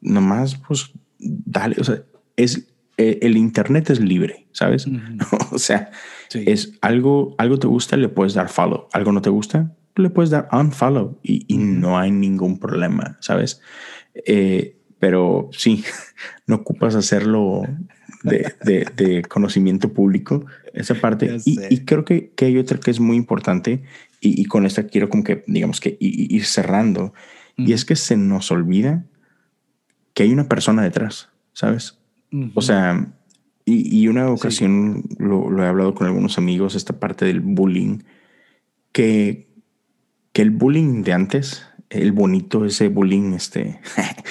nomás, pues dale, o sea, es, eh, el Internet es libre, ¿sabes? o sea, es algo, algo te gusta, le puedes dar follow, algo no te gusta, le puedes dar unfollow y, y no hay ningún problema, ¿sabes? Eh, pero sí, no ocupas hacerlo de, de, de conocimiento público, esa parte. Y, y, creo que, que, hay otra que es muy importante y, y con esta quiero como que, digamos que ir cerrando, y es que se nos olvida que hay una persona detrás, ¿sabes? O sea, y, una ocasión lo, he hablado con algunos amigos, esta parte del bullying, que, que el bullying de antes, el bonito, ese bullying, este...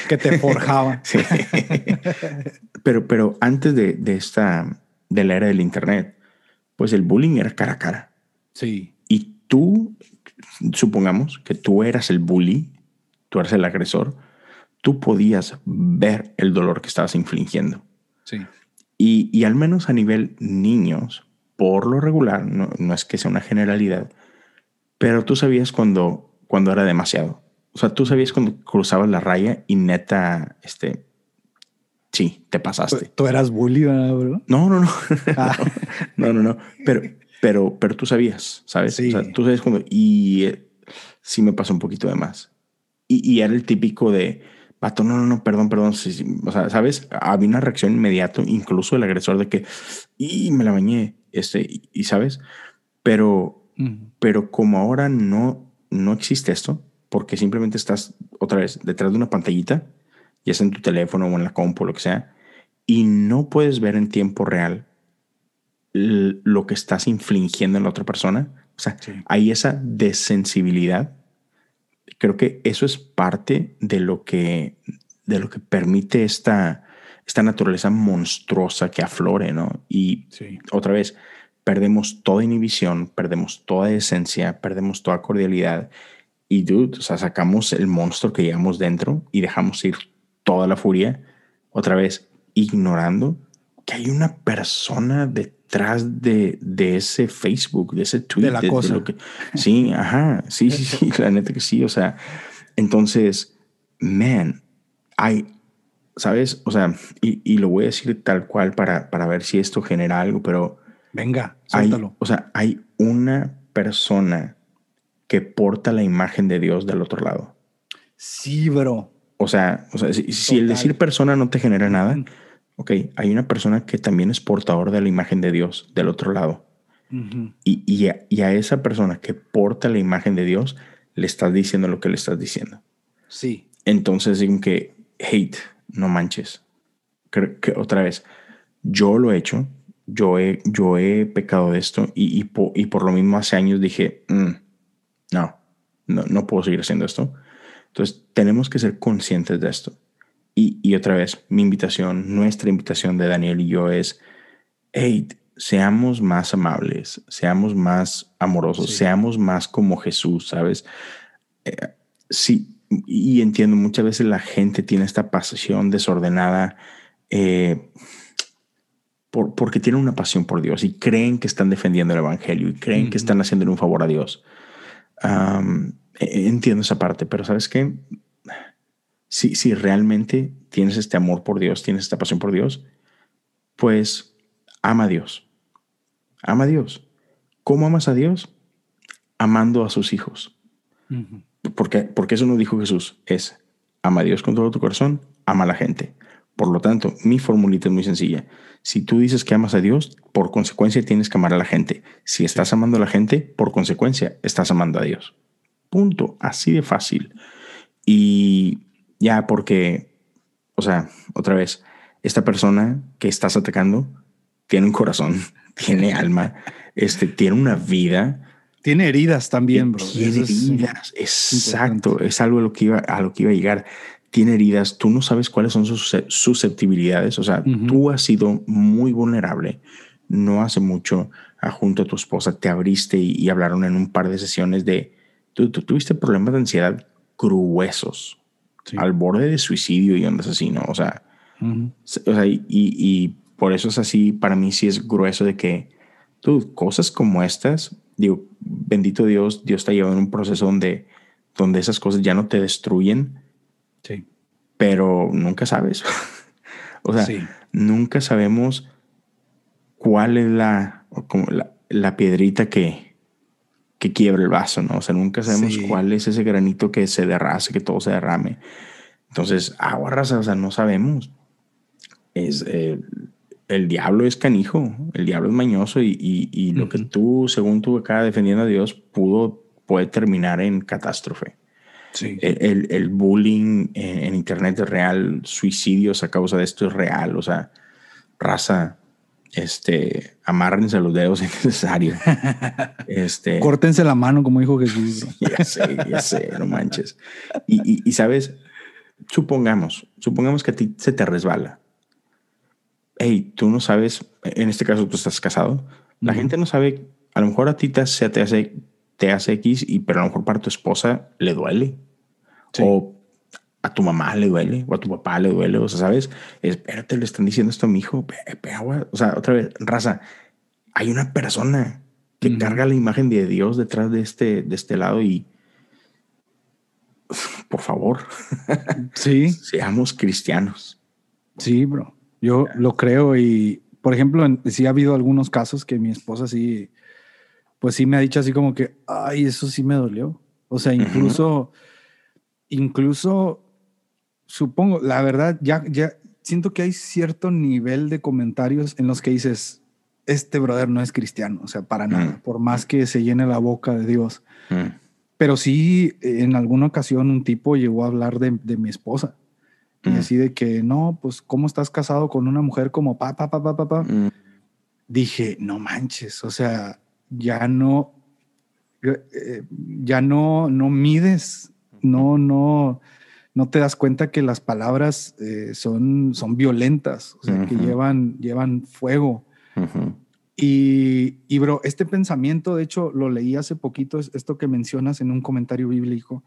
que te forjaba. sí. pero, pero antes de, de, esta, de la era del Internet, pues el bullying era cara a cara. Sí. Y tú, supongamos que tú eras el bully, tú eras el agresor, tú podías ver el dolor que estabas infligiendo. Sí. Y, y al menos a nivel niños, por lo regular, no, no, es que sea una generalidad, pero tú sabías cuando, cuando era demasiado. O sea, tú sabías cuando cruzabas la raya y neta, este, sí, te pasaste. ¿Tú eras bully, bro? No, no, no. Ah. no, no, no. Pero, pero, pero tú sabías, ¿sabes? Sí. O sea, tú sabes cuando... Y eh, sí me pasó un poquito de más. Y, y era el típico de Pato, no, no, no, perdón, perdón. O sea, ¿sabes? Había una reacción inmediata, incluso el agresor de que, y me la bañé, este, y, ¿sabes? Pero, pero como ahora no, no existe esto, porque simplemente estás otra vez detrás de una pantallita, ya sea en tu teléfono o en la compu lo que sea, y no puedes ver en tiempo real lo que estás infligiendo en la otra persona. O sea, hay esa desensibilidad creo que eso es parte de lo que, de lo que permite esta, esta naturaleza monstruosa que aflore, ¿no? Y otra vez, perdemos toda inhibición, perdemos toda esencia, perdemos toda cordialidad y dude, o sea, sacamos el monstruo que llevamos dentro y dejamos ir toda la furia, otra vez ignorando que hay una persona detrás de, de ese Facebook, de ese tweet. De la cosa. lo que, sí, ajá, sí, sí, sí, la neta que sí, o sea, entonces, man, hay, ¿sabes? O sea, y, y, lo voy a decir tal cual para, para ver si esto genera algo, pero... Venga, suéltalo. Hay, o sea, hay una persona que porta la imagen de Dios del otro lado. Sí, bro. O sea, o sea si, si el decir persona no te genera nada, ok, hay una persona que también es portador de la imagen de Dios del otro lado. y, y, a, y, a, esa persona que porta la imagen de Dios le estás diciendo lo que le estás diciendo. Sí. Entonces, digo que hate, no manches. Creo que otra vez, yo lo he hecho, yo he, yo he pecado de esto y, y, po, y por lo mismo hace años dije, mm, no, no, no puedo seguir haciendo esto. Entonces, tenemos que ser conscientes de esto. Y, y, otra vez, mi invitación, nuestra invitación de Daniel y yo es, hey, seamos más amables, seamos más amorosos, sí. seamos más como Jesús, ¿sabes? Eh, sí, y entiendo, muchas veces la gente tiene esta pasión desordenada eh, por, porque tienen una pasión por Dios y creen que están defendiendo el Evangelio y creen que están haciendo un favor a Dios. Um, entiendo esa parte, pero ¿sabes qué? Si, si realmente tienes este amor por Dios, tienes esta pasión por Dios, pues ama a Dios. Ama a Dios. ¿Cómo amas a Dios? Amando a sus hijos. Uh -huh. porque, porque eso no dijo Jesús, es ama a Dios con todo tu corazón, ama a la gente. Por lo tanto, mi formulita es muy sencilla. Si tú dices que amas a Dios, por consecuencia tienes que amar a la gente. Si estás amando a la gente, por consecuencia estás amando a Dios. Punto. Así de fácil. Y ya porque, o sea, otra vez, esta persona que estás atacando tiene un corazón, tiene alma, este, tiene una vida. Tiene heridas también, bro. Tiene heridas, es exacto. Importante. Es algo a lo, que iba, a lo que iba a llegar. Tiene heridas, tú no sabes cuáles son sus susceptibilidades. O sea, uh -huh. tú has sido muy vulnerable. No hace mucho, junto a tu esposa, te abriste y, y hablaron en un par de sesiones de. Tú, tú tuviste problemas de ansiedad gruesos, sí. al borde de suicidio y ondas así, ¿no? O sea, uh -huh. o sea y, y por eso es así, para mí sí es grueso de que tú, cosas como estas, digo, bendito Dios, Dios llevado en un proceso donde, donde esas cosas ya no te destruyen, sí. pero nunca sabes. o sea, sí. nunca sabemos cuál es la, como la, la, piedrita que, que quiebra el vaso, ¿no? O sea, nunca sabemos sí. cuál es ese granito que se derrase, que todo se derrame. Entonces, agua raza, o sea, no sabemos. Es, eh, el diablo es canijo, el diablo es mañoso y, y, y lo uh -huh. que tú, según tú acá defendiendo a Dios, pudo, puede terminar en catástrofe. Sí. El, el, el, bullying en, en, Internet es real, suicidios a causa de esto es real, o sea, raza, este, amárrense los dedos es necesario. este, Córtense la mano, como dijo Jesús. ya sé, ya sé, no manches. Y, y, y sabes, supongamos, supongamos que a ti se te resbala hey, tú no sabes, en este caso tú estás casado, la uh -huh. gente no sabe, a lo mejor a ti te hace, te hace, te hace X, y, pero a lo mejor para tu esposa le duele. Sí. O a tu mamá le duele, o a tu papá le duele, o sea, ¿sabes? Espérate, le están diciendo esto a mi hijo, o sea, otra vez, raza, hay una persona que uh -huh. carga la imagen de Dios detrás de este, de este lado y por favor, sí. seamos cristianos. Sí, bro. Yo lo creo y, por ejemplo, sí ha habido algunos casos que mi esposa sí, pues sí me ha dicho así como que, ay, eso sí me dolió. O sea, incluso, uh -huh. incluso, supongo, la verdad, ya, ya siento que hay cierto nivel de comentarios en los que dices, este brother no es cristiano, o sea, para -huh. nada, por más que se llene la boca de Dios. -huh. Pero sí, en alguna ocasión un tipo llegó a hablar de, de mi esposa. Y así de que, no, pues, ¿cómo estás casado con una mujer como pa, pa, pa, pa, pa, pa? Mm. Dije, no manches, o sea, ya no, eh, ya no, no mides, no, no, no te das cuenta que las palabras eh, son, son violentas, o sea, uh -huh. que llevan, llevan fuego. Uh -huh. Y, y, bro, este pensamiento, de hecho, lo leí hace poquito, esto que mencionas en un comentario bíblico.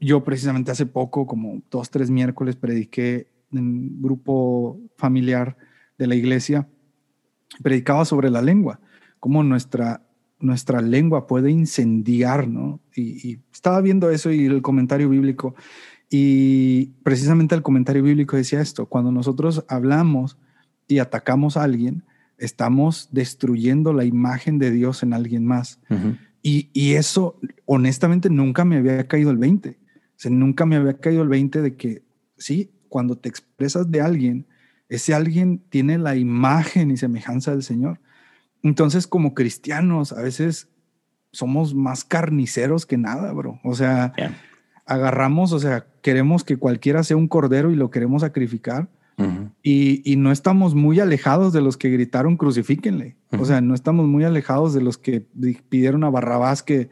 Yo precisamente hace poco, como dos, tres miércoles, prediqué en un grupo familiar de la iglesia, predicaba sobre la lengua, cómo nuestra, nuestra lengua puede incendiar, ¿no? Y, y estaba viendo eso y el comentario bíblico, y precisamente el comentario bíblico decía esto, cuando nosotros hablamos y atacamos a alguien, estamos destruyendo la imagen de Dios en alguien más. y, y, eso, honestamente, nunca me había caído el 20. O sea, nunca me había caído el 20 de que, sí, cuando te expresas de alguien, ese alguien tiene la imagen y semejanza del Señor. Entonces, como cristianos, a veces somos más carniceros que nada, bro. O sea, agarramos, o sea, queremos que cualquiera sea un cordero y lo queremos sacrificar. y, no estamos muy alejados de los que gritaron crucifíquenle. O sea, no estamos muy alejados de los que pidieron a Barrabás que,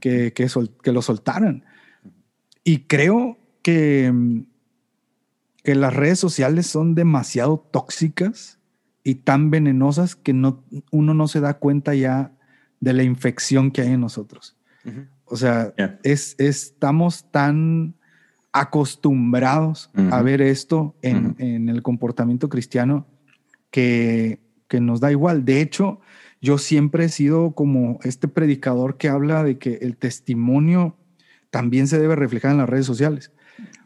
que, que, que lo soltaran. Y creo que, que las redes sociales son demasiado tóxicas y tan venenosas que no, uno no se da cuenta ya de la infección que hay en nosotros. O sea, es, estamos tan acostumbrados a ver esto en, en, el comportamiento cristiano que, que nos da igual. De hecho, yo siempre he sido como este predicador que habla de que el testimonio también se debe reflejar en las redes sociales.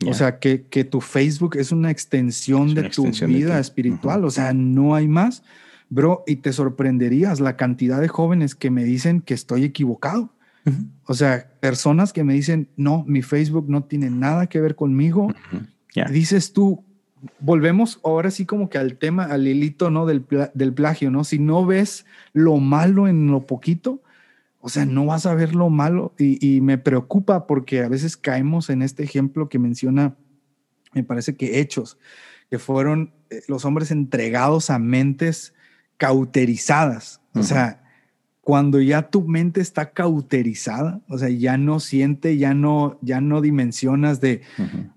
O sea, que, que, tu Facebook es una extensión de tu vida espiritual. O sea, no hay más. Bro, y te sorprenderías la cantidad de jóvenes que me dicen que estoy equivocado. O sea, personas que me dicen, no, mi Facebook no tiene nada que ver conmigo. Dices tú, volvemos ahora sí como que al tema, al hilito, ¿no? Del, del plagio, ¿no? Si no ves lo malo en lo poquito, o sea, no vas a ver lo malo y, me preocupa porque a veces caemos en este ejemplo que menciona, me parece que hechos, que fueron eh, los hombres entregados a mentes cauterizadas. O sea, cuando ya tu mente está cauterizada, o sea, ya no siente, ya no, ya no dimensionas de,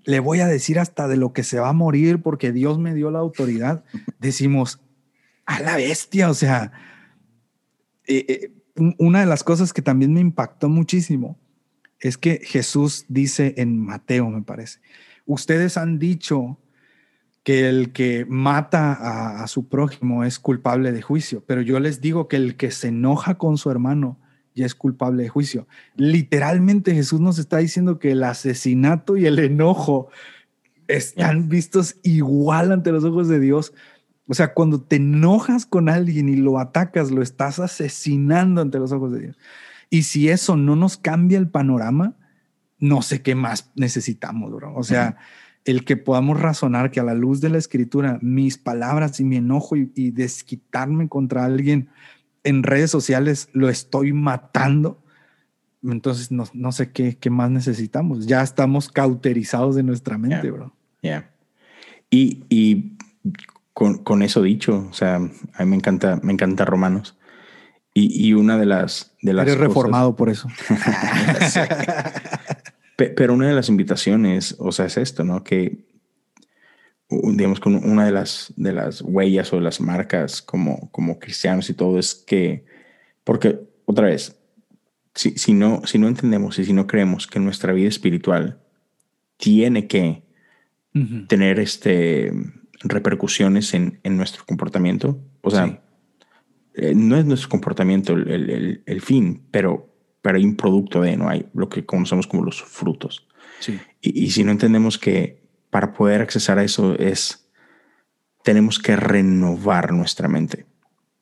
le voy a decir hasta de lo que se va a morir porque Dios me dio la autoridad, decimos, a la bestia, o sea, eh, eh, una de las cosas que también me impactó muchísimo es que Jesús dice en Mateo, me parece, ustedes han dicho que el que mata a, su prójimo es culpable de juicio, pero yo les digo que el que se enoja con su hermano ya es culpable de juicio. Literalmente Jesús nos está diciendo que el asesinato y el enojo están vistos igual ante los ojos de Dios. O sea, cuando te enojas con alguien y lo atacas, lo estás asesinando ante los ojos de Dios. Y si eso no nos cambia el panorama, no sé qué más necesitamos, bro. O sea, el que podamos razonar que a la luz de la escritura mis palabras y mi enojo y, desquitarme contra alguien en redes sociales lo estoy matando, entonces no, sé qué, qué, más necesitamos. Ya estamos cauterizados de nuestra mente, bro. Ya. Y, y con, con, eso dicho, o sea, a mí me encanta, me encanta Romanos. Y, y una de las... De las Eres reformado por eso. Pero una de las invitaciones, o sea, es esto, ¿no? Que, digamos, con una de las, de las huellas o de las marcas como, como cristianos y todo es que, porque, otra vez, si, si, no, si no entendemos y si no creemos que nuestra vida espiritual tiene que tener este, repercusiones en, en, nuestro comportamiento, o sea, eh, no es nuestro comportamiento el, el, el fin, pero pero hay un producto de, no hay lo que conocemos como los frutos. Sí. Y, si no entendemos que para poder accesar a eso es, tenemos que renovar nuestra mente.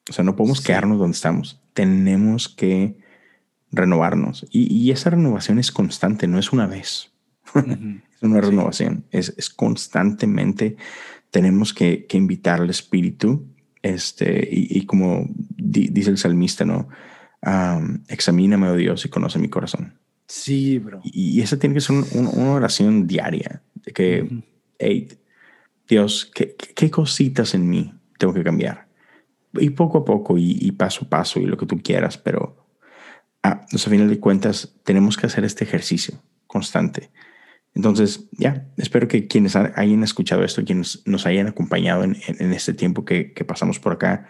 O sea, no podemos quedarnos donde estamos, tenemos que renovarnos. Y, esa renovación es constante, no es una vez. es una renovación, es, es, constantemente, tenemos que, que, invitar al espíritu, este, y, como dice el salmista, ¿no? Examíname, oh Dios, y conoce mi corazón. Sí, bro. Y, esa tiene que ser una oración diaria, de que, hey, Dios, ¿qué, ¿qué, cositas en mí tengo que cambiar? Y poco a poco, y, paso a paso, y lo que tú quieras, pero ah, a final de cuentas tenemos que hacer este ejercicio constante. Entonces, ya, espero que quienes hayan escuchado esto, quienes nos hayan acompañado en, en este tiempo que, que pasamos por acá,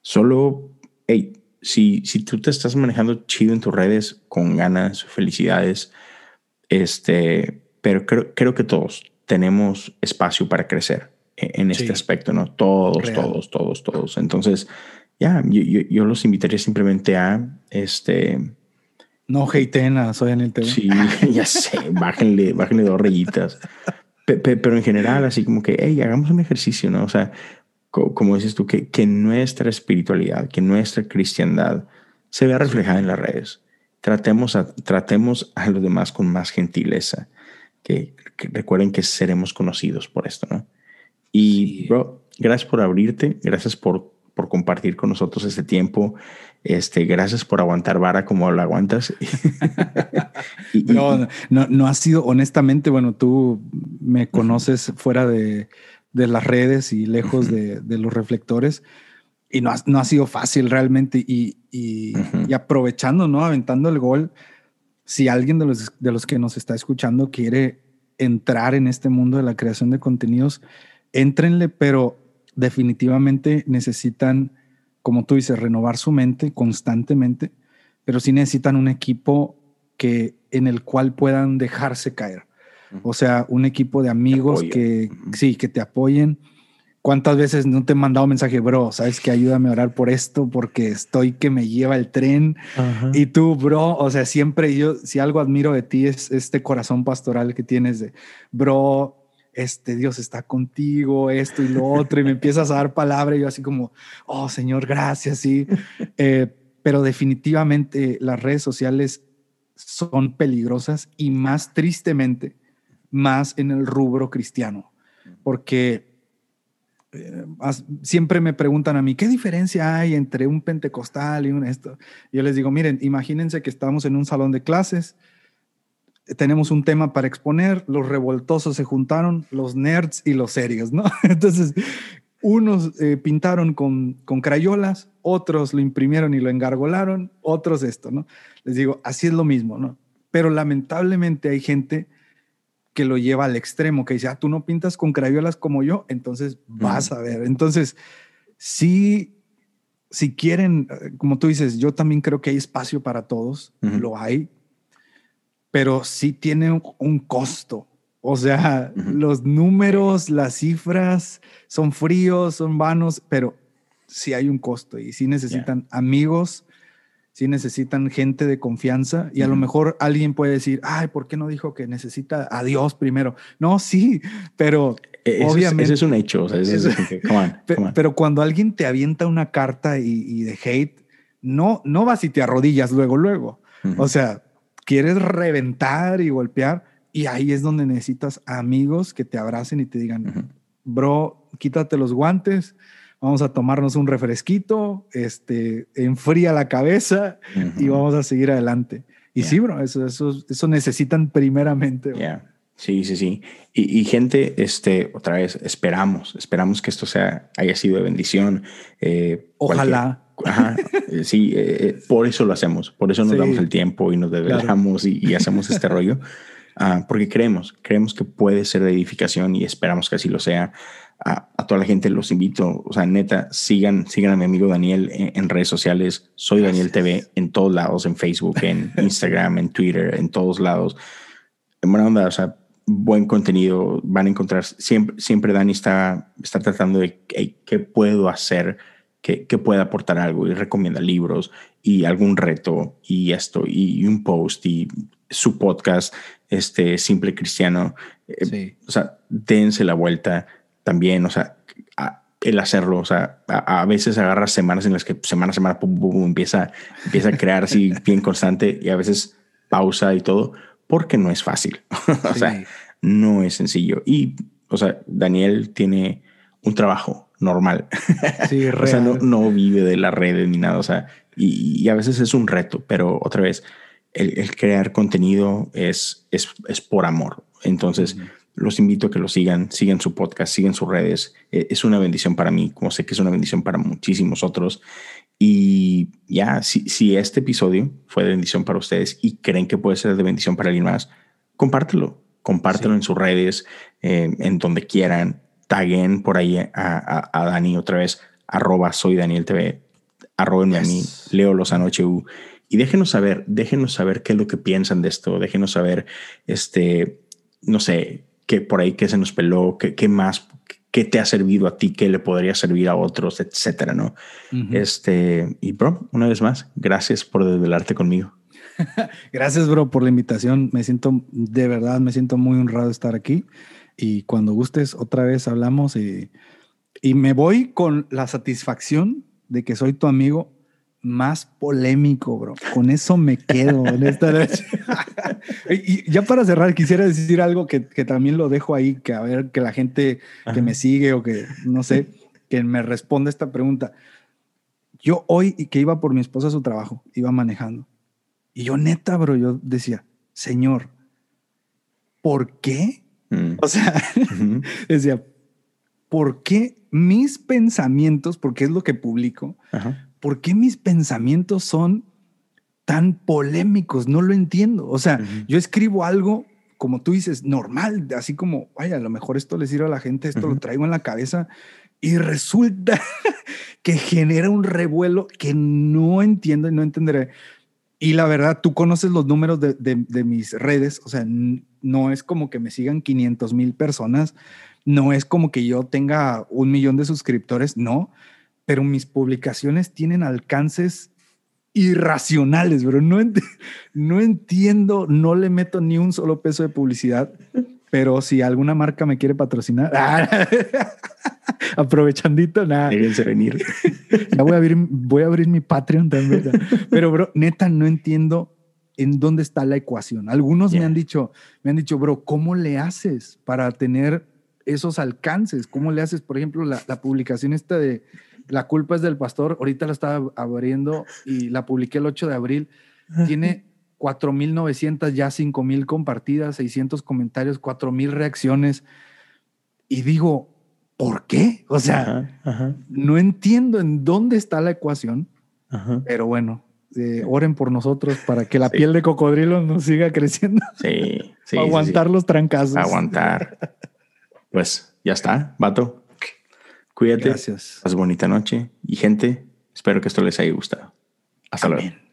solo hey, si, si tú te estás manejando chido en tus redes, con ganas, felicidades, este, pero creo, creo que todos tenemos espacio para crecer en, este aspecto, ¿no? Todos, todos, todos, todos. Entonces, ya, yo, yo, los invitaría simplemente a, este... No hateen a Soy en el TV. Sí, ya sé, bájenle, bájenle dos rayitas. pero en general, así como que, hey, hagamos un ejercicio, ¿no? O sea, como dices tú, que, que nuestra espiritualidad, que nuestra cristiandad se vea reflejada en las redes. Tratemos a, tratemos a los demás con más gentileza, que, recuerden que seremos conocidos por esto, ¿no? Y, bro, gracias por abrirte, gracias por, por compartir con nosotros este tiempo. Este, gracias por aguantar vara como la aguantas. no, no, no ha sido, honestamente, bueno, tú me conoces fuera de, de las redes y lejos de, los reflectores. Y no ha, no ha sido fácil realmente. Y, y, aprovechando, ¿no? Aventando el gol, si alguien de los, de los que nos está escuchando quiere entrar en este mundo de la creación de contenidos, éntrenle, pero definitivamente necesitan, como tú dices, renovar su mente constantemente, pero sí necesitan un equipo que, en el cual puedan dejarse caer. O sea, un equipo de amigos que sí, que te apoyen. ¿Cuántas veces no te he mandado mensaje, bro? Sabes que ayúdame a orar por esto porque estoy que me lleva el tren. Y tú, bro, o sea, siempre yo, si algo admiro de ti es este corazón pastoral que tienes de, bro, este Dios está contigo, esto y lo otro, y me empiezas a dar palabra y yo así como, oh Señor, gracias, sí. Eh, pero definitivamente las redes sociales son peligrosas y más tristemente más en el rubro cristiano, porque eh, siempre me preguntan a mí, ¿qué diferencia hay entre un pentecostal y un esto? Yo les digo, miren, imagínense que estamos en un salón de clases, tenemos un tema para exponer, los revoltosos se juntaron, los nerds y los serios, ¿no? Entonces, unos eh, pintaron con, con crayolas, otros lo imprimieron y lo engargolaron, otros esto, ¿no? Les digo, así es lo mismo, ¿no? Pero lamentablemente hay gente que lo lleva al extremo, que dice, ah, tú no pintas con crayolas como yo, entonces vas a ver. Entonces, sí, si quieren, como tú dices, yo también creo que hay espacio para todos, lo hay, pero sí tiene un, costo. O sea, los números, las cifras son fríos, son vanos, pero sí hay un costo y sí necesitan amigos sí necesitan gente de confianza y a lo mejor alguien puede decir, ay, ¿por qué no dijo que necesita a Dios primero? No, sí, pero e-, obviamente... Es, ese es un hecho, o sea, Pero cuando alguien te avienta una carta y, de hate, no, no vas y te arrodillas luego, luego. O sea, quieres reventar y golpear y ahí es donde necesitas amigos que te abracen y te digan, bro, quítate los guantes, vamos a tomarnos un refresquito, este, enfría la cabeza y vamos a seguir adelante. Y sí, bro, eso, eso, eso necesitan primeramente. Sí, sí, sí. Y, gente, este, otra vez, esperamos, esperamos que esto sea, haya sido de bendición. Eh, Ojalá. Ajá, eh, sí, eh, por eso lo hacemos, por eso nos damos el tiempo y nos desvelamos y, hacemos este rollo, ah, porque creemos, creemos que puede ser de edificación y esperamos que así lo sea a, toda la gente los invito, o sea, neta, sigan, sigan a mi amigo Daniel en, redes sociales. Soy Daniel TV en todos lados, en Facebook, en Instagram, en Twitter, en todos lados. En buena onda, o sea, buen contenido van a encontrar. Siempre, siempre Dani está, está tratando de qué puedo hacer que, que, pueda aportar algo y recomienda libros y algún reto y esto y, un post y su podcast, este Simple Cristiano. Eh, o sea, dense la vuelta también, o sea, el hacerlo, o sea, a, veces agarras semanas en las que semana a semana empieza, empieza a crear así bien constante y a veces pausa y todo, porque no es fácil. o sea, no es sencillo. Y, o sea, Daniel tiene un trabajo normal. Sí, o sea, no, no, vive de la red ni nada. O sea, y, a veces es un reto, pero otra vez, el, crear contenido es, es, es, por amor. Entonces, los invito a que lo sigan, sigan su podcast, sigan sus redes. E, es una bendición para mí, como sé que es una bendición para muchísimos otros. Y ya, si, si este episodio fue de bendición para ustedes y creen que puede ser de bendición para alguien más, compártelo, compártelo en sus redes, en donde quieran, taguen por ahí a, a, Dani otra vez, arroba soy Daniel TV, arrobenme a mí, Leo Lozano HU. Y déjenos saber, déjenos saber qué es lo que piensan de esto. Déjenos saber, este, no sé, qué por ahí qué se nos peló, qué, qué más, qué te ha servido a ti, qué le podría servir a otros, etcétera, ¿no? Este, y bro, una vez más, gracias por desvelarte conmigo. gracias, bro, por la invitación. Me siento, de verdad, me siento muy honrado de estar aquí. Y cuando gustes, otra vez hablamos y, y me voy con la satisfacción de que soy tu amigo más polémico, bro. Con eso me quedo en esta noche. y ya para cerrar, quisiera decir algo que, que, también lo dejo ahí, que a ver, que la gente que me sigue o que, no sé, que me responda esta pregunta. Yo hoy, que iba por mi esposa a su trabajo, iba manejando. Y yo neta, bro, yo decía, Señor, ¿por qué? Mm. O sea, decía, ¿por qué mis pensamientos, porque es lo que publico, Ajá ¿por qué mis pensamientos son tan polémicos? No lo entiendo. O sea, yo escribo algo, como tú dices, normal, así como, vaya, a lo mejor esto le sirve a la gente, esto lo traigo en la cabeza y resulta que genera un revuelo que no entiendo y no entenderé. Y la verdad, tú conoces los números de, de mis redes, o sea, no es como que me sigan 500 mil personas, no es como que yo tenga un millón de suscriptores, no pero mis publicaciones tienen alcances irracionales, bro. No, no entiendo, no le meto ni un solo peso de publicidad, pero si alguna marca me quiere patrocinar, aprovechandito, nada. Déjense venir. ya voy a, abrir, voy a abrir mi Patreon también. Pero, bro, neta, no entiendo en dónde está la ecuación. Algunos me han dicho, me han dicho, bro, ¿cómo le haces para tener esos alcances? ¿Cómo le haces, por ejemplo, la, la publicación esta de la culpa es del pastor. Ahorita la estaba abriendo y la publiqué el 8 de abril. Tiene 4.900, ya 5.000 compartidas, 600 comentarios, 4.000 reacciones. Y digo, ¿por qué? O sea, no entiendo en dónde está la ecuación, pero bueno, eh, oren por nosotros para que la piel de cocodrilo nos siga creciendo. Sí, sí. aguantar los trancazos. Aguantar. Pues ya está, vato. Cuídate. Gracias. Haz bonita noche. Y gente, espero que esto les haya gustado. Hasta luego.